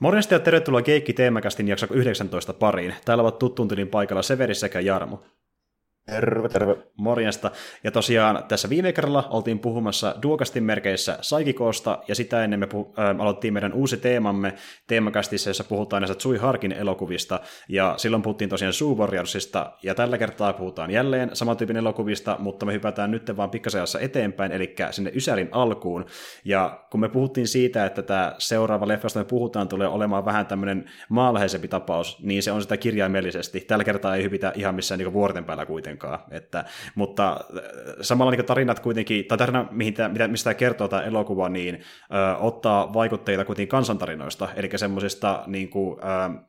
Morjesta ja tervetuloa Keikki Teemakästin jakso 19 pariin. Täällä ovat tuttuun paikalla Severi sekä Jarmo. Terve, terve. Morjesta. Ja tosiaan tässä viime kerralla oltiin puhumassa Duokastin merkeissä Saikikoosta, ja sitä ennen me puh- äh, aloittiin meidän uusi teemamme teemakastissa, jossa puhutaan näistä Tsui Harkin elokuvista, ja silloin puhuttiin tosiaan Zoo Warriorsista, ja tällä kertaa puhutaan jälleen samantyypin elokuvista, mutta me hypätään nyt vaan pikkasen eteenpäin, eli sinne Ysärin alkuun, ja kun me puhuttiin siitä, että tämä seuraava leffa, josta me puhutaan, tulee olemaan vähän tämmöinen maanläheisempi tapaus, niin se on sitä kirjaimellisesti. Tällä kertaa ei hypitä ihan missään niin vuorten päällä kuitenkaan kuitenkaan. Että, mutta äh, samalla niin tarinat kuitenkin, tai tarina, mihin tämä, mitä, mistä tämä kertoo tämä elokuva, niin ö, ottaa vaikutteita kuitenkin kansantarinoista, eli semmoisista niin kuin, ö,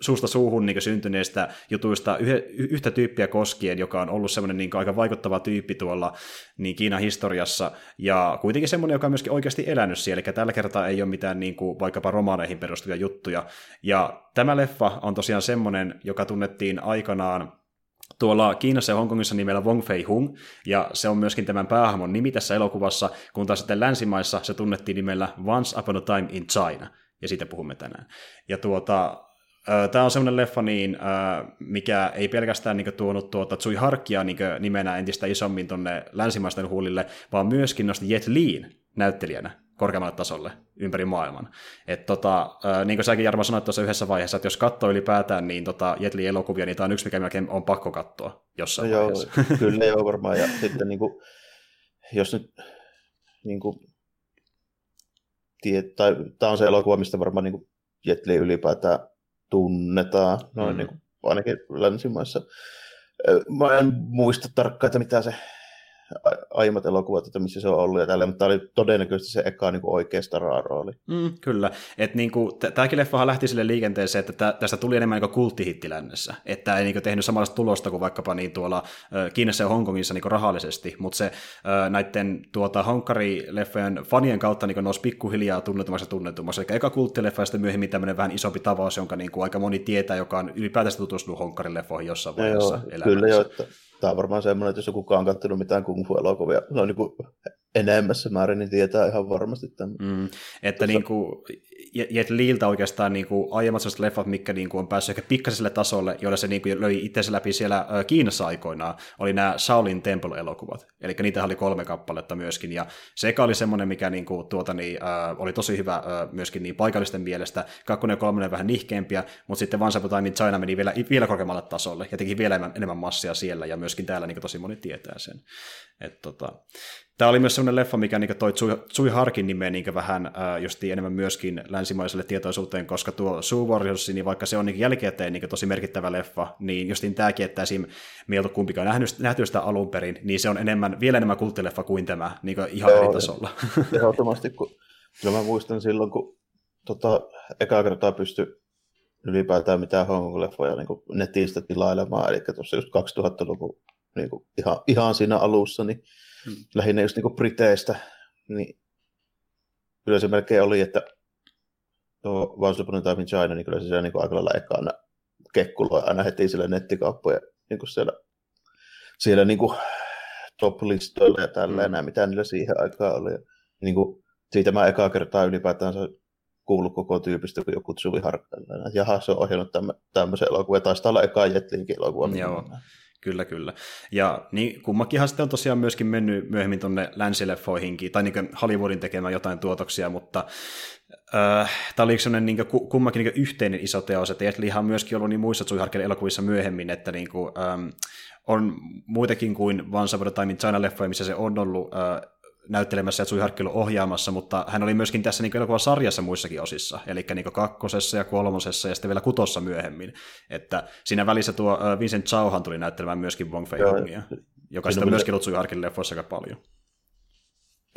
suusta suuhun niin syntyneistä jutuista yhtä tyyppiä koskien, joka on ollut semmoinen niin aika vaikuttava tyyppi tuolla niin Kiinan historiassa, ja kuitenkin semmoinen, joka on myöskin oikeasti elänyt siellä, eli tällä kertaa ei ole mitään niin kuin, vaikkapa romaaneihin perustuvia juttuja. Ja tämä leffa on tosiaan semmoinen, joka tunnettiin aikanaan tuolla Kiinassa ja Hongkongissa nimellä Wong Fei Hung, ja se on myöskin tämän päähahmon nimi tässä elokuvassa, kun taas sitten länsimaissa se tunnettiin nimellä Once Upon a Time in China, ja siitä puhumme tänään. Ja tuota, Tämä on semmoinen leffa, niin, mikä ei pelkästään niin tuonut tuota Tsui Harkia niin nimenä entistä isommin tuonne länsimaisten huulille, vaan myöskin nosti Jet Leen näyttelijänä korkeammalle tasolle ympäri maailman. Et tota, niin kuin säkin Jarmo sanoit tuossa yhdessä vaiheessa, että jos katsoo ylipäätään niin tota Jetli elokuvia, niin tämä on yksi, mikä melkein on pakko katsoa jossain no vaiheessa. Joo, kyllä joo varmaan. Ja sitten niin kuin, jos nyt niin kuin, tiet, tai tämä on se elokuva, mistä varmaan niin kuin Jetli ylipäätään tunnetaan, noin mm. niin kuin, ainakin länsimaissa. Mä en muista tarkkaan, että mitä se aiemmat elokuvat, että missä se on ollut ja tällä, mutta tämä oli todennäköisesti se eka niin oikea rooli. Mm, kyllä, että niin kuin, tämäkin leffahan lähti sille liikenteeseen, että tästä tuli enemmän niin kulttihitti lännessä, että ei niin kuin, tehnyt samanlaista tulosta kuin vaikkapa niin tuolla Kiinassa ja Hongkongissa niin rahallisesti, mutta se näiden tuota, Honkari-leffojen fanien kautta niin nousi pikkuhiljaa tunnetummaksi ja tunnetummaksi, eli eka kulttileffa ja sitten myöhemmin tämmöinen vähän isompi tavaus, jonka niin kuin, aika moni tietää, joka on ylipäätään tutustunut Honkarin-leffoihin jossain vaiheessa joo, Kyllä jo, että tämä on varmaan semmoinen, että jos joku on katsonut mitään kung fu-elokuvia no niin kuin enemmässä määrin, niin tietää ihan varmasti tämän. Mm, että Tuossa... niin kuin, Jet Liiltä oikeastaan niin kuin, aiemmat sellaiset leffat, mikä niin kuin, on päässyt ehkä pikkaiselle tasolle, joilla se niin kuin, löi itsensä läpi siellä Kiinassa aikoinaan, oli nämä Shaolin Temple-elokuvat. Eli niitä oli kolme kappaletta myöskin, ja se eka oli semmoinen, mikä niin kuin, tuota, niin, äh, oli tosi hyvä äh, myöskin niin paikallisten mielestä. Kakkonen ja kolmonen vähän nihkeämpiä, mutta sitten Once Upon Time in China meni vielä, vielä korkeammalle tasolle, ja teki vielä enemmän, enemmän massia siellä, ja myöskin täällä niin kuin, tosi moni tietää sen. Et, tota, Tämä oli myös sellainen leffa, mikä niin toi Tsui Harkin nimeä niin vähän äh, justi enemmän myöskin länsimaiselle tietoisuuteen, koska tuo Zoo Warriors, niin vaikka se on niin jälkikäteen niin tosi merkittävä leffa, niin justiin tämäkin, että esim. ei kumpikaan nähnyt, nähty sitä alun perin, niin se on enemmän, vielä enemmän kulttileffa kuin tämä niin ihan Joo, eri tasolla. Ehdottomasti, kun kyllä mä muistan silloin, kun tota, eka kertaa pystyi ylipäätään mitään Hongkong-leffoja niin netistä tilailemaan, eli tuossa just 2000-luvun niin kuin ihan, ihan siinä alussa, niin hmm. lähinnä just niin Briteistä, niin kyllä se melkein oli, että tuo Once Upon a Time in China, niin kyllä se niin aika lailla ekana kekkuloi aina heti sille nettikauppoja niin kuin siellä, siellä niin kuin top-listoilla ja tälleen, mm. mitä niillä siihen aikaan oli. Ja, niin kuin, siitä mä ekaa kertaa ylipäätään kuullut koko tyypistä, kun joku Tsuvi Harkkainen. Jaha, se on ohjannut tämmöisen elokuvan. Taisi olla eka Jetlinkin elokuva. Joo. Kyllä, kyllä. Ja niin, kummakinhan sitten on tosiaan myöskin mennyt myöhemmin tuonne länsileffoihinkin, tai niin Hollywoodin tekemään jotain tuotoksia, mutta äh, tämä oli sellainen niin kuin, kummakin niin yhteinen iso teos, että Jet on myöskin ollut niin muissa Tsuiharken elokuvissa myöhemmin, että niin kuin, ähm, on muitakin kuin Once Upon a Time in China-leffoja, missä se on ollut äh, näyttelemässä ja Tsui ohjaamassa, mutta hän oli myöskin tässä niin sarjassa muissakin osissa, eli niin kakkosessa ja kolmosessa ja sitten vielä kutossa myöhemmin. Että siinä välissä tuo Vincent Chauhan tuli näyttelemään myöskin Wong Fei Hungia, joka sitten myöskin ollut Tsui Harkin leffoissa aika paljon.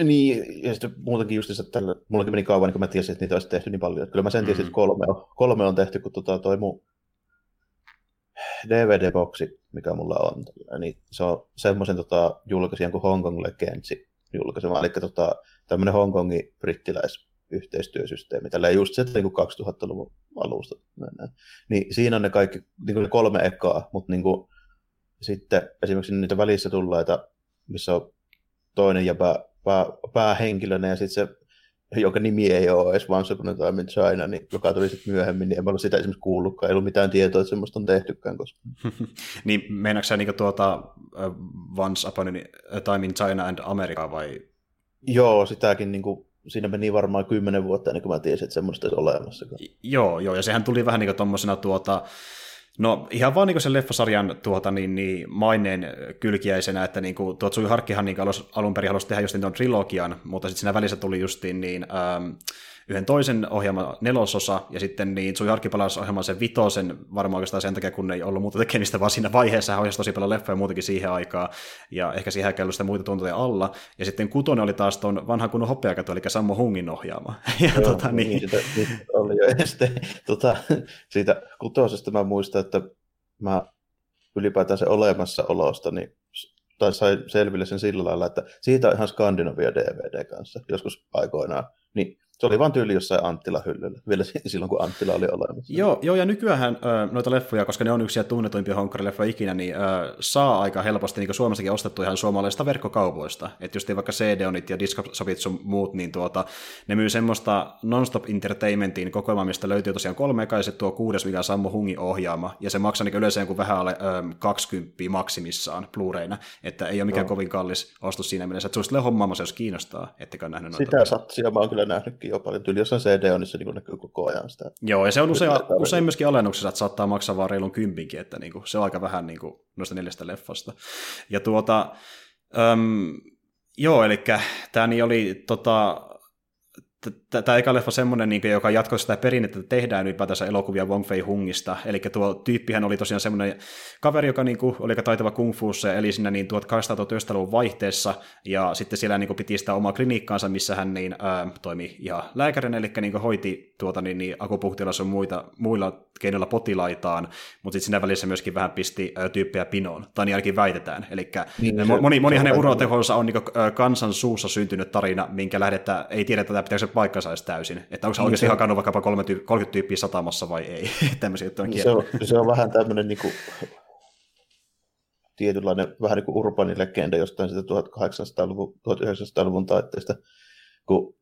Niin, ja sitten muutenkin just, että tällä, mullakin meni kauan, niin kun mä tiesin, että niitä olisi tehty niin paljon. Että kyllä mä sen tiesin, mm. että kolme on, kolme on tehty, kun tota, toi mun DVD-boksi, mikä mulla on, niin se on semmoisen tota, julkaisijan kuin Hong Kong Legendsi julkaisema, eli tota, tämmöinen Hongkongin brittiläisyhteistyösysteemi, tällä just se niin 2000-luvun alusta. Niin siinä on ne kaikki niin kuin ne kolme ekaa, mutta niin kuin, sitten esimerkiksi niitä välissä tulleita, missä on toinen ja pää, pää, päähenkilönä ja sitten se jonka nimi ei ole edes Once Upon a Time in China, niin, joka tuli sitten myöhemmin, niin en ole sitä esimerkiksi kuullutkaan, ei ollut mitään tietoa, että semmoista on tehtykään koskaan. niin meinaatko niin tuota uh, Once Upon a Time in China and America vai? Joo, sitäkin niin kuin, siinä meni varmaan kymmenen vuotta ennen kuin mä tiesin, että semmoista olisi olemassa. Joo, joo, ja sehän tuli vähän niin kuin tuommoisena tuota, No ihan vaan niin sen leffasarjan tuota, niin, niin maineen kylkiäisenä, että niin kuin, tuo Tsui Harkkihan niin alun perin halusi tehdä just tuon trilogian, mutta sitten siinä välissä tuli justiin niin, ähm, yhden toisen ohjelman nelososa, ja sitten niin Tsui Harkki palasi ohjelman sen vitosen, varmaan oikeastaan sen takia, kun ei ollut muuta tekemistä, vaan siinä vaiheessa hän ohjasi tosi paljon leffoja muutenkin siihen aikaan, ja ehkä siihen aikaan sitä muita tuntuja alla, ja sitten kutonen oli taas tuon vanha kunnon hopeakatu, eli Sammo Hungin ohjaama. ja, Joo, tota, niin... niin, sitä, niin oli jo. Ja sitten, tota, siitä kutosesta mä muistan, että mä ylipäätään se olemassaolosta, niin tai sai selville sen sillä lailla, että siitä on ihan Skandinavia DVD kanssa joskus aikoinaan. Niin se oli vain tyyli jossain Anttila hyllyllä, vielä silloin kun Anttila oli olemassa. Joo, joo ja nykyään noita leffoja, koska ne on yksiä tunnetuimpia honkkarileffoja ikinä, niin äh, saa aika helposti niin Suomessakin ostettu ihan suomalaisista verkkokaupoista. Että just vaikka CD-onit ja Discopsopit sun muut, niin tuota, ne myy semmoista non-stop entertainmentin kokoelmaa, mistä löytyy tosiaan kolme eka, ja tuo kuudes, mikä on Sammo Hungin ohjaama, ja se maksaa niin yleensä kuin vähän alle äh, 20 maksimissaan Blu-rayna, että ei ole mikään no. kovin kallis ostos siinä mielessä, että suosittelee hommaamassa, jos kiinnostaa, ettekö nähnyt noita. Sitä satsia mä oon kyllä nähnytkin jo paljon. Tyyli jossain CD-onissa niin näkyy koko ajan sitä. Joo, ja se on usein, usein myöskin alennuksessa, että saattaa maksaa vaan reilun kympinkin, että niin kuin, se on aika vähän niin kuin, noista neljästä leffasta. Ja tuota, äm, joo, eli tämä niin oli tota, tämä eka leffa semmoinen, niin joka jatkoi sitä perinnettä, että tehdään ylipäätänsä elokuvia Wong Fei Hungista. Eli tuo tyyppihän oli tosiaan semmoinen kaveri, joka niin kuin, oli aika taitava kung fuussa, eli siinä niin 1800-luvun vaihteessa, ja sitten siellä niin kuin, piti sitä omaa klinikkaansa, missä hän niin, ää, toimi ihan lääkärin, eli niin kuin, hoiti tuota, niin, niin, akupunktiolassa muita, muilla keinoilla potilaitaan, mutta sitten siinä välissä myöskin vähän pisti ää, tyyppejä pinoon, tai niin ainakin väitetään. Eli niin, moni, moni hänen urotehonsa on niin kuin, kansan suussa syntynyt tarina, minkä lähdettä ei tiedetä, pitääkö se paikka saisi täysin. Että onko se oikeasti se... hakannut vaikkapa 30 tyyppiä satamassa vai ei. Tämmöisiä juttuja on se, on, se on vähän tämmöinen niin kuin, tietynlainen vähän niin kuin urbaani legenda jostain sitä 1800-luvun, 1900-luvun taitteesta, kun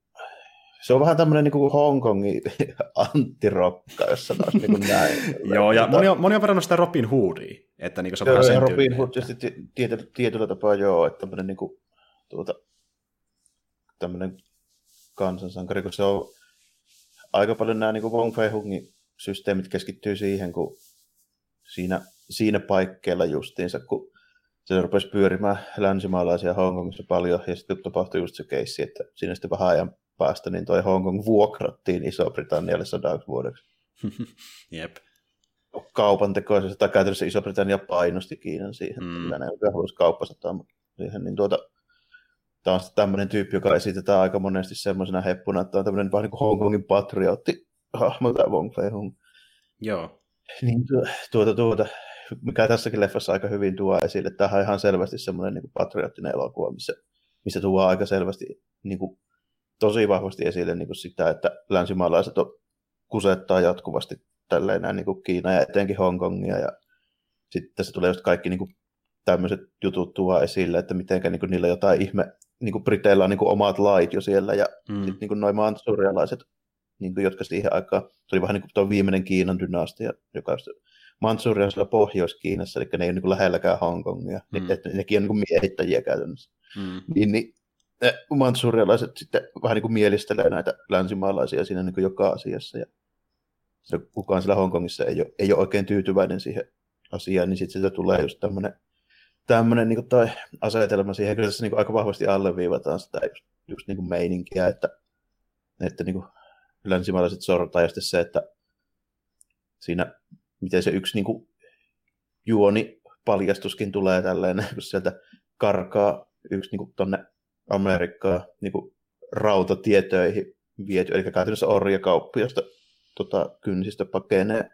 se on vähän tämmöinen niin Hongkongin anttirokka, jos sanoisi niin kuin näin. Joo, ja moni on, moni on verrannut sitä Robin Hoodia, että niin kuin se on joo, vähän sen Robin Hood tietysti tietyllä, tietyllä tapaa joo, että tämmöinen niin kuin, tuota, tämmöinen kansansankari, kun se on aika paljon nämä niin kuin Wong Fei Hungin systeemit keskittyy siihen, kun siinä, siinä paikkeilla justiinsa, kun se rupesi pyörimään länsimaalaisia Hongkongissa paljon, ja sitten tapahtui just se keissi, että siinä sitten vähän ajan päästä, niin toi Hongkong vuokrattiin Iso-Britannialle sadaksi vuodeksi. Jep. Kaupan tekoisessa, tai käytännössä Iso-Britannia painosti Kiinan siihen, mm. että ne halusi kauppasataa siihen, niin tuota, tämä on tämmöinen tyyppi, joka esitetään aika monesti semmoisena heppuna, että on tämmöinen vähän niin kuin Hongkongin patriotti hahmo tämä Wong Fei Hung. Joo. Niin tuota, tuota, mikä tässäkin leffassa aika hyvin tuo esille, että tämä on ihan selvästi semmoinen niin patriottinen elokuva, missä, missä tuo aika selvästi niin kuin, tosi vahvasti esille niin kuin sitä, että länsimaalaiset on, kusettaa jatkuvasti tälleen näin niin kuin Kiina ja etenkin Hongkongia ja sitten tässä tulee just kaikki niin kuin, tämmöiset jutut tuo esille, että miten niin niillä jotain ihme niin kuin Briteillä on niin kuin omat lait jo siellä, ja mm. sitten niin noin mansurialaiset, niin kuin, jotka siihen aikaan, se oli vähän niin kuin tuo viimeinen Kiinan dynastia, joka on Mansuria siellä Pohjois-Kiinassa, eli ne ei ole niin lähelläkään Hongkongia, mm. että nekin on niin kuin miehittäjiä käytännössä. Mm. Niin, niin mansurialaiset sitten vähän niin kuin mielistelee näitä länsimaalaisia siinä niin kuin joka asiassa, ja kukaan siellä Hongkongissa ei ole, ei ole oikein tyytyväinen siihen asiaan, niin sitten sieltä tulee just tämmöinen tämmöinen niin tai asetelma siihen, kyllä tässä niin aika vahvasti alleviivataan sitä just, just niin kuin meininkiä, että, että niin kuin, länsimaalaiset sortaa ja sitten se, että siinä, miten se yksi niin kuin, juoni paljastuskin tulee tälleen, kun sieltä karkaa yksi niin kuin, tonne Amerikkaan niin kuin, rautatietöihin viety, eli käytännössä orjakauppi, josta tota, kynsistä pakenee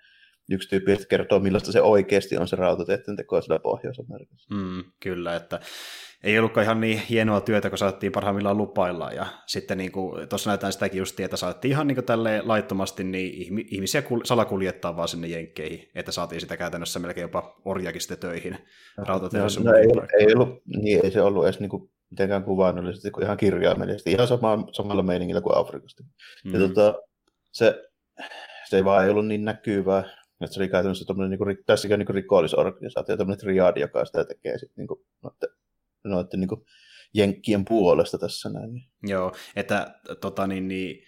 yksi tyyppi kertoo, millaista se oikeasti on se rautateiden teko siellä Pohjois-Amerikassa. Mm, kyllä, että ei ollutkaan ihan niin hienoa työtä, kun saattiin parhaimmillaan lupailla. Ja sitten niin tuossa näytetään sitäkin just, että saatiin ihan niin tälle laittomasti niin ihmisiä kul- salakuljettaa vaan sinne jenkkeihin, että saatiin sitä käytännössä melkein jopa orjakin sitten töihin rautatehdessä. No, no, ei, ollut, ei, ollut, niin, ei se ollut edes niin kuin mitenkään kuvainnollisesti kuin ihan kirjaimellisesti, ihan sama, samalla meiningillä kuin Afrikasta. Mm. Ja tota, se, se ei vaan ei ollut niin näkyvää, että se oli käytännössä tämmöinen, niin kuin, tässäkin on niin rikollisorganisaatio, tämmöinen triadi, joka sitä tekee sitten niin kuin, noiden, noiden niin kuin, jenkkien puolesta tässä näin. Joo, että tota, niin, niin,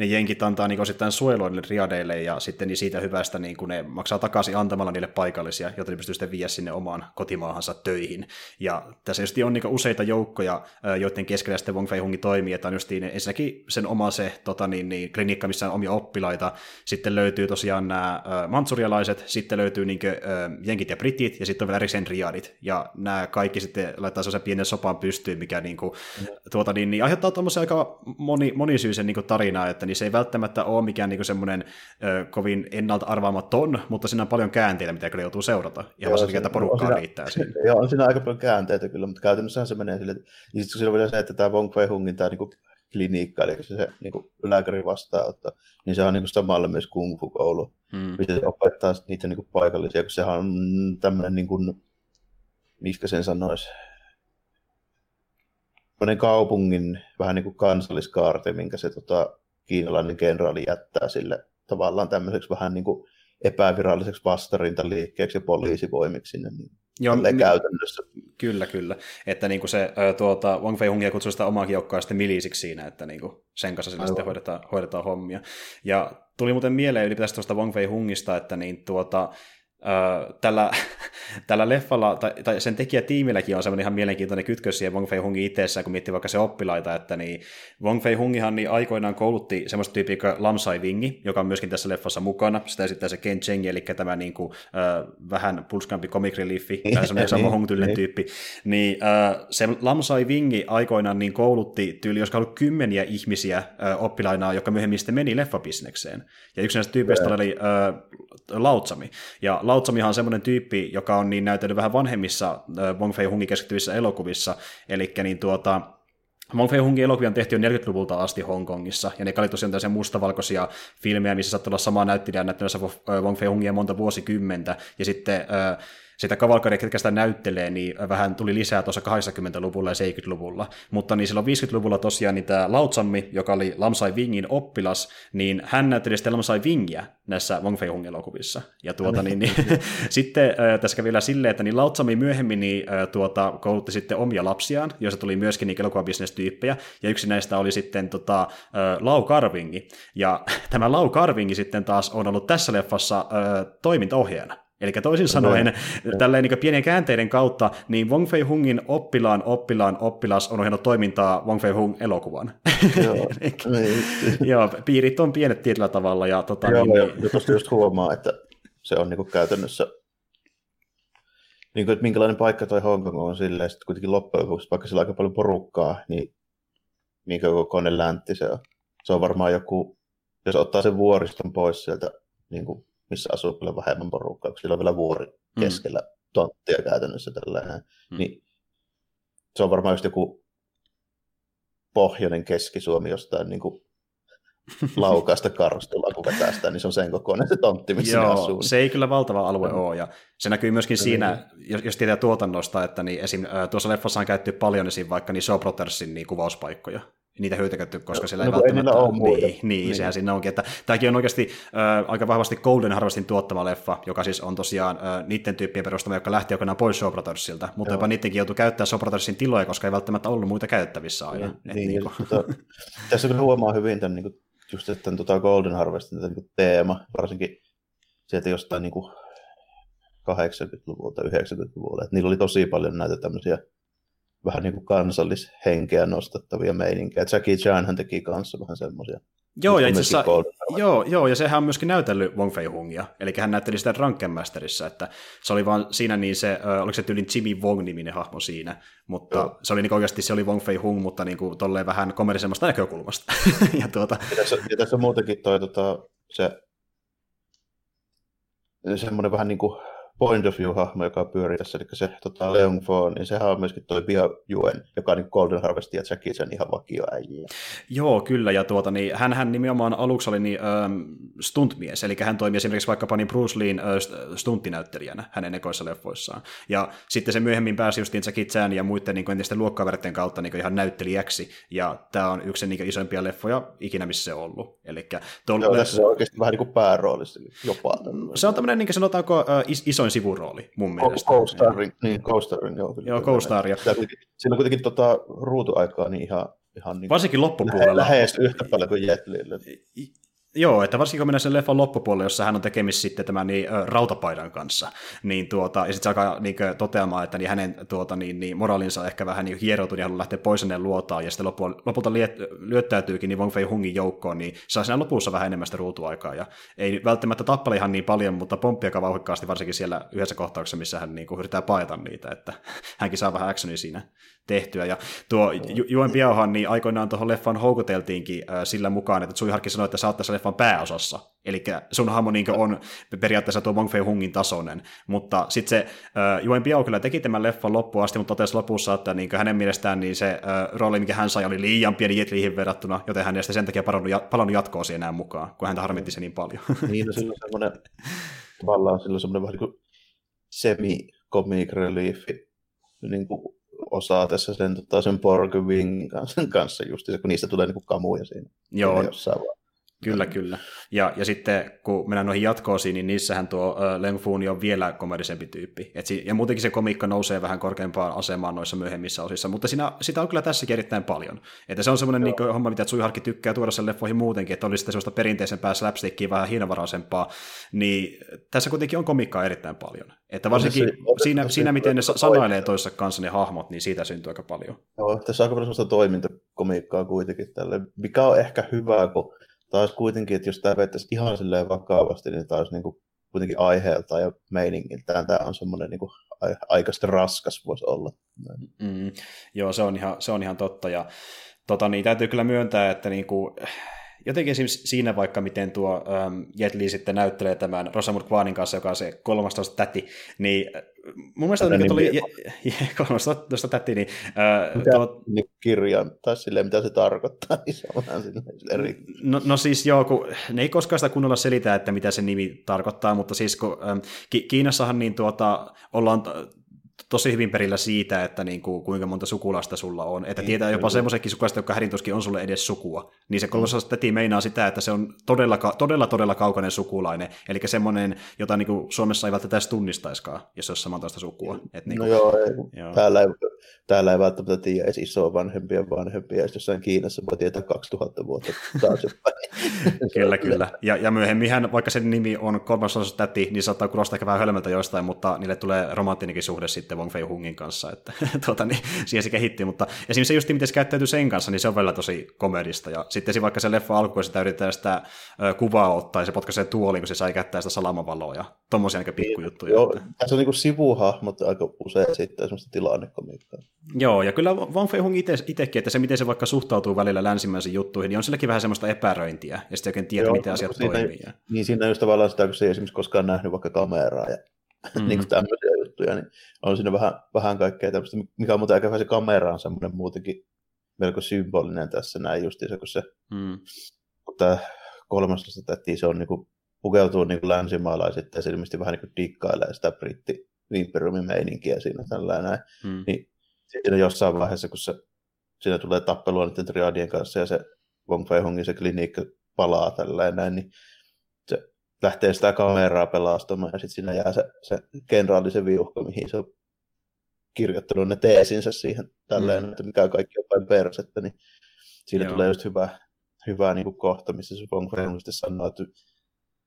ne jenkit antaa niin osittain suojelua niille riadeille ja sitten niin siitä hyvästä niin kuin ne maksaa takaisin antamalla niille paikallisia, jotta ne pystyy sitten viedä sinne omaan kotimaahansa töihin. Ja tässä just on niin useita joukkoja, joiden keskellä sitten Wong Fei Hungi toimii, että on just niin, ensinnäkin sen oma se tota, niin, niin, klinikka, missä on omia oppilaita, sitten löytyy tosiaan nämä mansurialaiset, sitten löytyy niin kuin, jenkit ja britit, ja sitten on vielä erikseen riadit, ja nämä kaikki sitten laittaa sellaisen pienen sopan pystyyn, mikä niin kuin, mm. tuota, niin, niin aiheuttaa tuommoisen aika moni, monisyisen niin tarinaa, että niin se ei välttämättä ole mikään niin semmoinen ö, kovin ennalta arvaamaton, mutta siinä on paljon käänteitä, mitä kyllä joutuu seurata. Ihan vasta, että porukkaa siinä, riittää siinä. Joo, on siinä aika paljon käänteitä kyllä, mutta käytännössä se menee sille, että ja sitten siinä on vielä se, että tämä Wong Fei Hungin tämä niin klinikka, eli se, se niin kuin lääkäri vastaanotto, niin se on niin kuin samalla myös kung fu koulu, hmm. mistä se opettaa niitä niin kuin paikallisia, kun sehän on tämmöinen, niin kuin, mistä sen sanoisi, kaupungin vähän niin kuin kansalliskaarte, minkä se tota, kiinalainen kenraali jättää sille tavallaan tämmöiseksi vähän niin kuin epäviralliseksi vastarintaliikkeeksi ja poliisivoimiksi sinne. Niin Joo, mi- käytännössä. Kyllä, kyllä. Että niin kuin se tuota, Wang Fei Hungia kutsuu sitä omaa joukkoa sitten milisiksi siinä, että niin kuin sen kanssa sillä sitten hoidetaan, hoidetaan hommia. Ja tuli muuten mieleen ylipäätään tuosta Wang Fei Hungista, että niin tuota, tällä, tällä leffalla, tai, tai sen tekijätiimilläkin on semmoinen ihan mielenkiintoinen kytkös siihen Wong Fei Hungin itsessään, kun miettii vaikka se oppilaita, että niin Wong Fei Hungihan niin aikoinaan koulutti semmoista tyyppiä kuin Lam Sai Wingi, joka on myöskin tässä leffassa mukana. Sitä esittää se Ken Cheng, eli tämä niin kuin, äh, vähän pulskampi comic reliefi, tai semmoinen sama Hong tyylinen tyyppi. Niin äh, se Lam Sai Wingi aikoinaan niin koulutti tyyli, jos ollut kymmeniä ihmisiä äh, oppilaina, jotka myöhemmin sitten meni leffabisnekseen. Ja yksi näistä tyypeistä oli äh, Lautsami. Ja Lautsamihan on semmoinen tyyppi, joka on niin näytellyt vähän vanhemmissa Wong Fei Hungin keskittyvissä elokuvissa, eli niin tuota, Wong Fei Hungin elokuvia on tehty jo 40-luvulta asti Hongkongissa, ja ne oli tosiaan tällaisia mustavalkoisia filmejä, missä saattaa olla sama näyttelijä näyttelyssä Wong Fei Hungia monta vuosikymmentä, ja sitten sitä kavalkaria, ketkä sitä näyttelee, niin vähän tuli lisää tuossa 80-luvulla ja 70-luvulla. Mutta niin silloin 50-luvulla tosiaan niin tämä Lautsammi, joka oli Lamsai Wingin oppilas, niin hän näytteli sitten Lamsai Wingia näissä Wong Fei elokuvissa. Ja tuota, niin, niin, sitten äh, tässä kävi vielä silleen, että niin Lautsami myöhemmin niin, äh, tuota, koulutti sitten omia lapsiaan, joista tuli myöskin niin elokuvabisnestyyppejä, ja yksi näistä oli sitten tota, äh, Lau Karvingi. Ja tämä Lau Karvingi sitten taas on ollut tässä leffassa äh, toimintaohjaajana. Eli toisin sanoen, no, tälleen niin pienen käänteiden kautta, niin Wong Fei Hungin oppilaan oppilaan oppilas on ohjannut toimintaa Wong Fei Hung elokuvan. Joo, niin. Joo piirit on pienet tietyllä tavalla. Ja, tota, Joo, niin, ja, tuosta just huomaa, että se on niin käytännössä, niin kuin, että minkälainen paikka toi Hongkong on silleen, että kuitenkin loppujen lopuksi, vaikka sillä on aika paljon porukkaa, niin minkä kokoinen läntti se on. Se on varmaan joku, jos ottaa sen vuoriston pois sieltä niin kuin missä asuu kyllä vähemmän porukkaa, kun sillä on vielä vuori mm. keskellä mm. tonttia käytännössä tällainen. Mm. Niin se on varmaan just joku pohjoinen Keski-Suomi jostain niin kuin laukaista karstolla, kun vetää sitä, niin se on sen kokoinen se tontti, missä Joo, asuu. se ei kyllä valtava alue mm. ole, ja se näkyy myöskin no, siinä, jos, jos tietää tuotannosta, että niin esim, tuossa leffassa on käytetty paljon esim. vaikka niin Soap niin kuvauspaikkoja, niitä hyötykätty, koska no, siellä ei no, välttämättä... Ei ole muuta. Niin, niin, niin, sehän siinä onkin. Että, tämäkin on oikeasti äh, aika vahvasti Golden Harvestin tuottama leffa, joka siis on tosiaan äh, niiden tyyppien perustama, joka lähti kokonaan pois Show Brothersilta, mutta Joo. jopa niidenkin joutui käyttää Show Brothersin tiloja, koska ei välttämättä ollut muita käyttävissä aina. Niin, Et, niin, niin, kuin... tota, tässä kyllä huomaa hyvin tämän, niin kuin, just tämän tota Golden Harvestin niin kuin teema, varsinkin sieltä jostain niin kuin 80-luvulta, 90-luvulta, että niillä oli tosi paljon näitä tämmöisiä vähän niin kuin kansallishenkeä nostattavia meininkejä. Jackie Chan teki kanssa vähän semmoisia. Joo, ja itse asiassa, joo, joo, ja sehän on myöskin näytellyt Wong Fei Hungia, eli hän näytteli sitä Drunken Masterissa, että se oli vaan siinä niin se, oliko se tyylin Jimmy Wong-niminen hahmo siinä, mutta joo. se oli niin oikeasti, se oli Wong Fei Hung, mutta niin kuin tolleen vähän komerisemmasta näkökulmasta. ja, tuota... ja, tässä, ja tässä muutenkin toi, tota, se semmoinen vähän niin kuin point of view-hahmo, joka pyörii tässä, eli se tota, Leon Fo, niin sehän on myöskin toi Bia Yuen, joka on niin Golden Harvest ja Jackie Chan ihan vakioäjiä. Joo, kyllä, ja tuota, niin, hän nimenomaan aluksi oli niin, ähm, stuntmies, eli hän toimi esimerkiksi vaikkapa niin Bruce Leein äh, stunttinäyttelijänä hänen ekoissa leffoissaan. Ja sitten se myöhemmin pääsi justiin Jackie Chan ja muiden niin entisten luokkaverten kautta niin ihan näyttelijäksi, ja tämä on yksi niin isoimpia leffoja ikinä, missä se on ollut. Elikkä tuolla... Joo, tässä se on oikeasti vähän niin kuin pääroolissa jopa. Se on tämmöinen, niin sanotaanko, äh, isoin sivurooli mun mielestä. Co-starring, niin co-starring, joo. Kyllä, joo, co-star. Siinä on kuitenkin tota, ruutuaikaa niin ihan, ihan niin Varsinkin loppupuolella. Lähes yhtä paljon kuin Jet Lille. Joo, että varsinkin kun mennään sen leffan loppupuolelle, jossa hän on tekemisissä sitten tämän niin, rautapaidan kanssa, niin tuota, ja sitten se alkaa niin, toteamaan, että niin hänen tuota, niin, niin, moraalinsa ehkä vähän niin hieroutuu, niin haluaa lähteä pois hänen luotaan, ja sitten lopulta, lopulta liet, lyöttäytyykin niin Wong Fei Hungin joukkoon, niin saa siinä lopussa vähän enemmän sitä ruutuaikaa, ja ei välttämättä tappale ihan niin paljon, mutta pomppi aika vauhikkaasti, varsinkin siellä yhdessä kohtauksessa, missä hän niin yrittää paeta niitä, että hänkin saa vähän actionia siinä tehtyä. Ja tuo Ju- Juen Biaohan niin aikoinaan tuohon leffan houkuteltiinkin äh, sillä mukaan, että Tsui Harki sanoi, että tässä leffan pääosassa. Eli sun hahmo niin on periaatteessa tuo Wong Fei Hungin tasoinen. Mutta sitten se äh, Juen Biao kyllä teki tämän leffan loppuun asti, mutta totesi lopussa, että niin hänen mielestään niin se äh, rooli, mikä hän sai, oli liian pieni Jetliihin verrattuna, joten hän ei sen takia palannut, palannut jatkoa siihen enää mukaan, kun häntä harmitti se niin paljon. niin, no silloin semmoinen, tavallaan silloin semmoinen vähän niin kuin semi-comic relief, niin kuin osaa tässä sen, tota, sen Porgwing kanssa, kanssa just, kun niistä tulee niin kuin kamuja siinä. Joo, jossain Kyllä, kyllä. Ja, ja sitten kun mennään noihin jatkoosiin, niin niissähän tuo uh, Leng Funi on vielä komedisempi tyyppi. Et si- ja muutenkin se komiikka nousee vähän korkeampaan asemaan noissa myöhemmissä osissa, mutta siinä, sitä on kyllä tässäkin erittäin paljon. Että se on semmoinen niin homma, mitä Harki tykkää tuoda sen leffoihin muutenkin, että olisi sitten semmoista perinteisempää slapstickia, vähän hienovaraisempaa, niin tässä kuitenkin on komiikkaa erittäin paljon. Että varsinkin se, siinä, se, siinä, miten ne sanailee toissa kanssa ne hahmot, niin siitä syntyy aika paljon. Joo, tässä on aika paljon semmoista toimintakomiikkaa kuitenkin tälle, mikä on ehkä hyvä, kun taas kuitenkin, että jos tämä vettäisi ihan silleen vakavasti, niin taas niin kuin kuitenkin aiheelta ja meiningiltään tämä on semmoinen niin kuin aikaista raskas voisi olla. Mm, joo, se on ihan, se on ihan totta. Ja tota, niin, täytyy kyllä myöntää, että niin kuin, jotenkin esimerkiksi siinä vaikka, miten tuo ähm, Jet Li sitten näyttelee tämän Rosamund Kvanin kanssa, joka on se 13 täti, niin äh, mun mielestä Tätä niin oli 13 täti, niin... Äh, mitä tuo... niin kirjan, tai silleen, mitä se tarkoittaa, niin se on vähän eri. No, no siis joo, kun ne ei koskaan sitä kunnolla selitä, että mitä se nimi tarkoittaa, mutta siis kun ähm, Ki- Kiinassahan niin tuota, ollaan tosi hyvin perillä siitä, että niin kuin, kuinka monta sukulaista sulla on. Että niin, tietää jopa semmoisetkin sukulaiset, jotka hädintuskin on sulle edes sukua. Niin se kolmas täti meinaa sitä, että se on todella, todella, todella kaukainen sukulainen. Eli semmoinen, jota niin kuin Suomessa ei välttämättä edes tunnistaisaan, jos se olisi samantaista sukua. Et niin kuin, no joo, ei, joo. Täällä, ei, täällä ei välttämättä tiedä edes isoa vanhempia vanhempia, jos jossain Kiinassa voi tietää 2000 vuotta taas kyllä, kyllä. Ja, ja myöhemmin vaikka sen nimi on kolmas täti, niin saattaa kuulostaa ehkä vähän hölmöltä jostain, mutta niille tulee romanttinenkin suhde sitten Wong Fei Hungin kanssa, että tuota, niin, siihen se kehittyy, mutta esimerkiksi se just miten se käyttäytyy sen kanssa, niin se on vielä tosi komedista, ja sitten vaikka se leffa alku, kun sitä yritetään sitä kuvaa ottaa, ja se potkaisee tuoliin, kun se sai käyttää sitä salamavaloa, ja tommosia aika pikkujuttuja. Joo, tässä on niinku sivuhahmot aika usein sitten semmoista tilannekomiikkaa. Joo, ja kyllä Wong Fei Hung itsekin, että se miten se vaikka suhtautuu välillä länsimäisiin juttuihin, niin on silläkin vähän semmoista epäröintiä, ja sitten oikein tiedä, Joo, miten asiat siinä, toimii. Niin siinä just tavallaan sitä, kun se ei esimerkiksi koskaan nähnyt vaikka kameraa, ja mm. niin kuin tämmöisiä juttuja, niin on siinä vähän, vähän kaikkea tämmöistä, mikä on muuten aika se kamera on semmoinen muutenkin melko symbolinen tässä näin justiinsa, kun se, mm. kun tämä kolmastosta täti, se on niin kuin, pukeutuu niin kuin länsimaalaisittain ja se ilmeisesti vähän niin kuin dikkailee sitä britti meininkiä siinä tällä näin. Mm. Niin siinä jossain vaiheessa, kun se, siinä tulee tappelua niiden triadien kanssa ja se Wong Fei Hongin se klinikka palaa tällä näin, niin lähtee sitä kameraa pelastamaan ja sitten siinä jää se, se kenraalisen viuhka, mihin se on kirjoittanut ne teesinsä siihen tälleen, mm. että mikä kaikki on vain persettä, niin siinä Joo. tulee just hyvä, hyvä niin kuin kohta, missä se Fei sitten sanoo, että,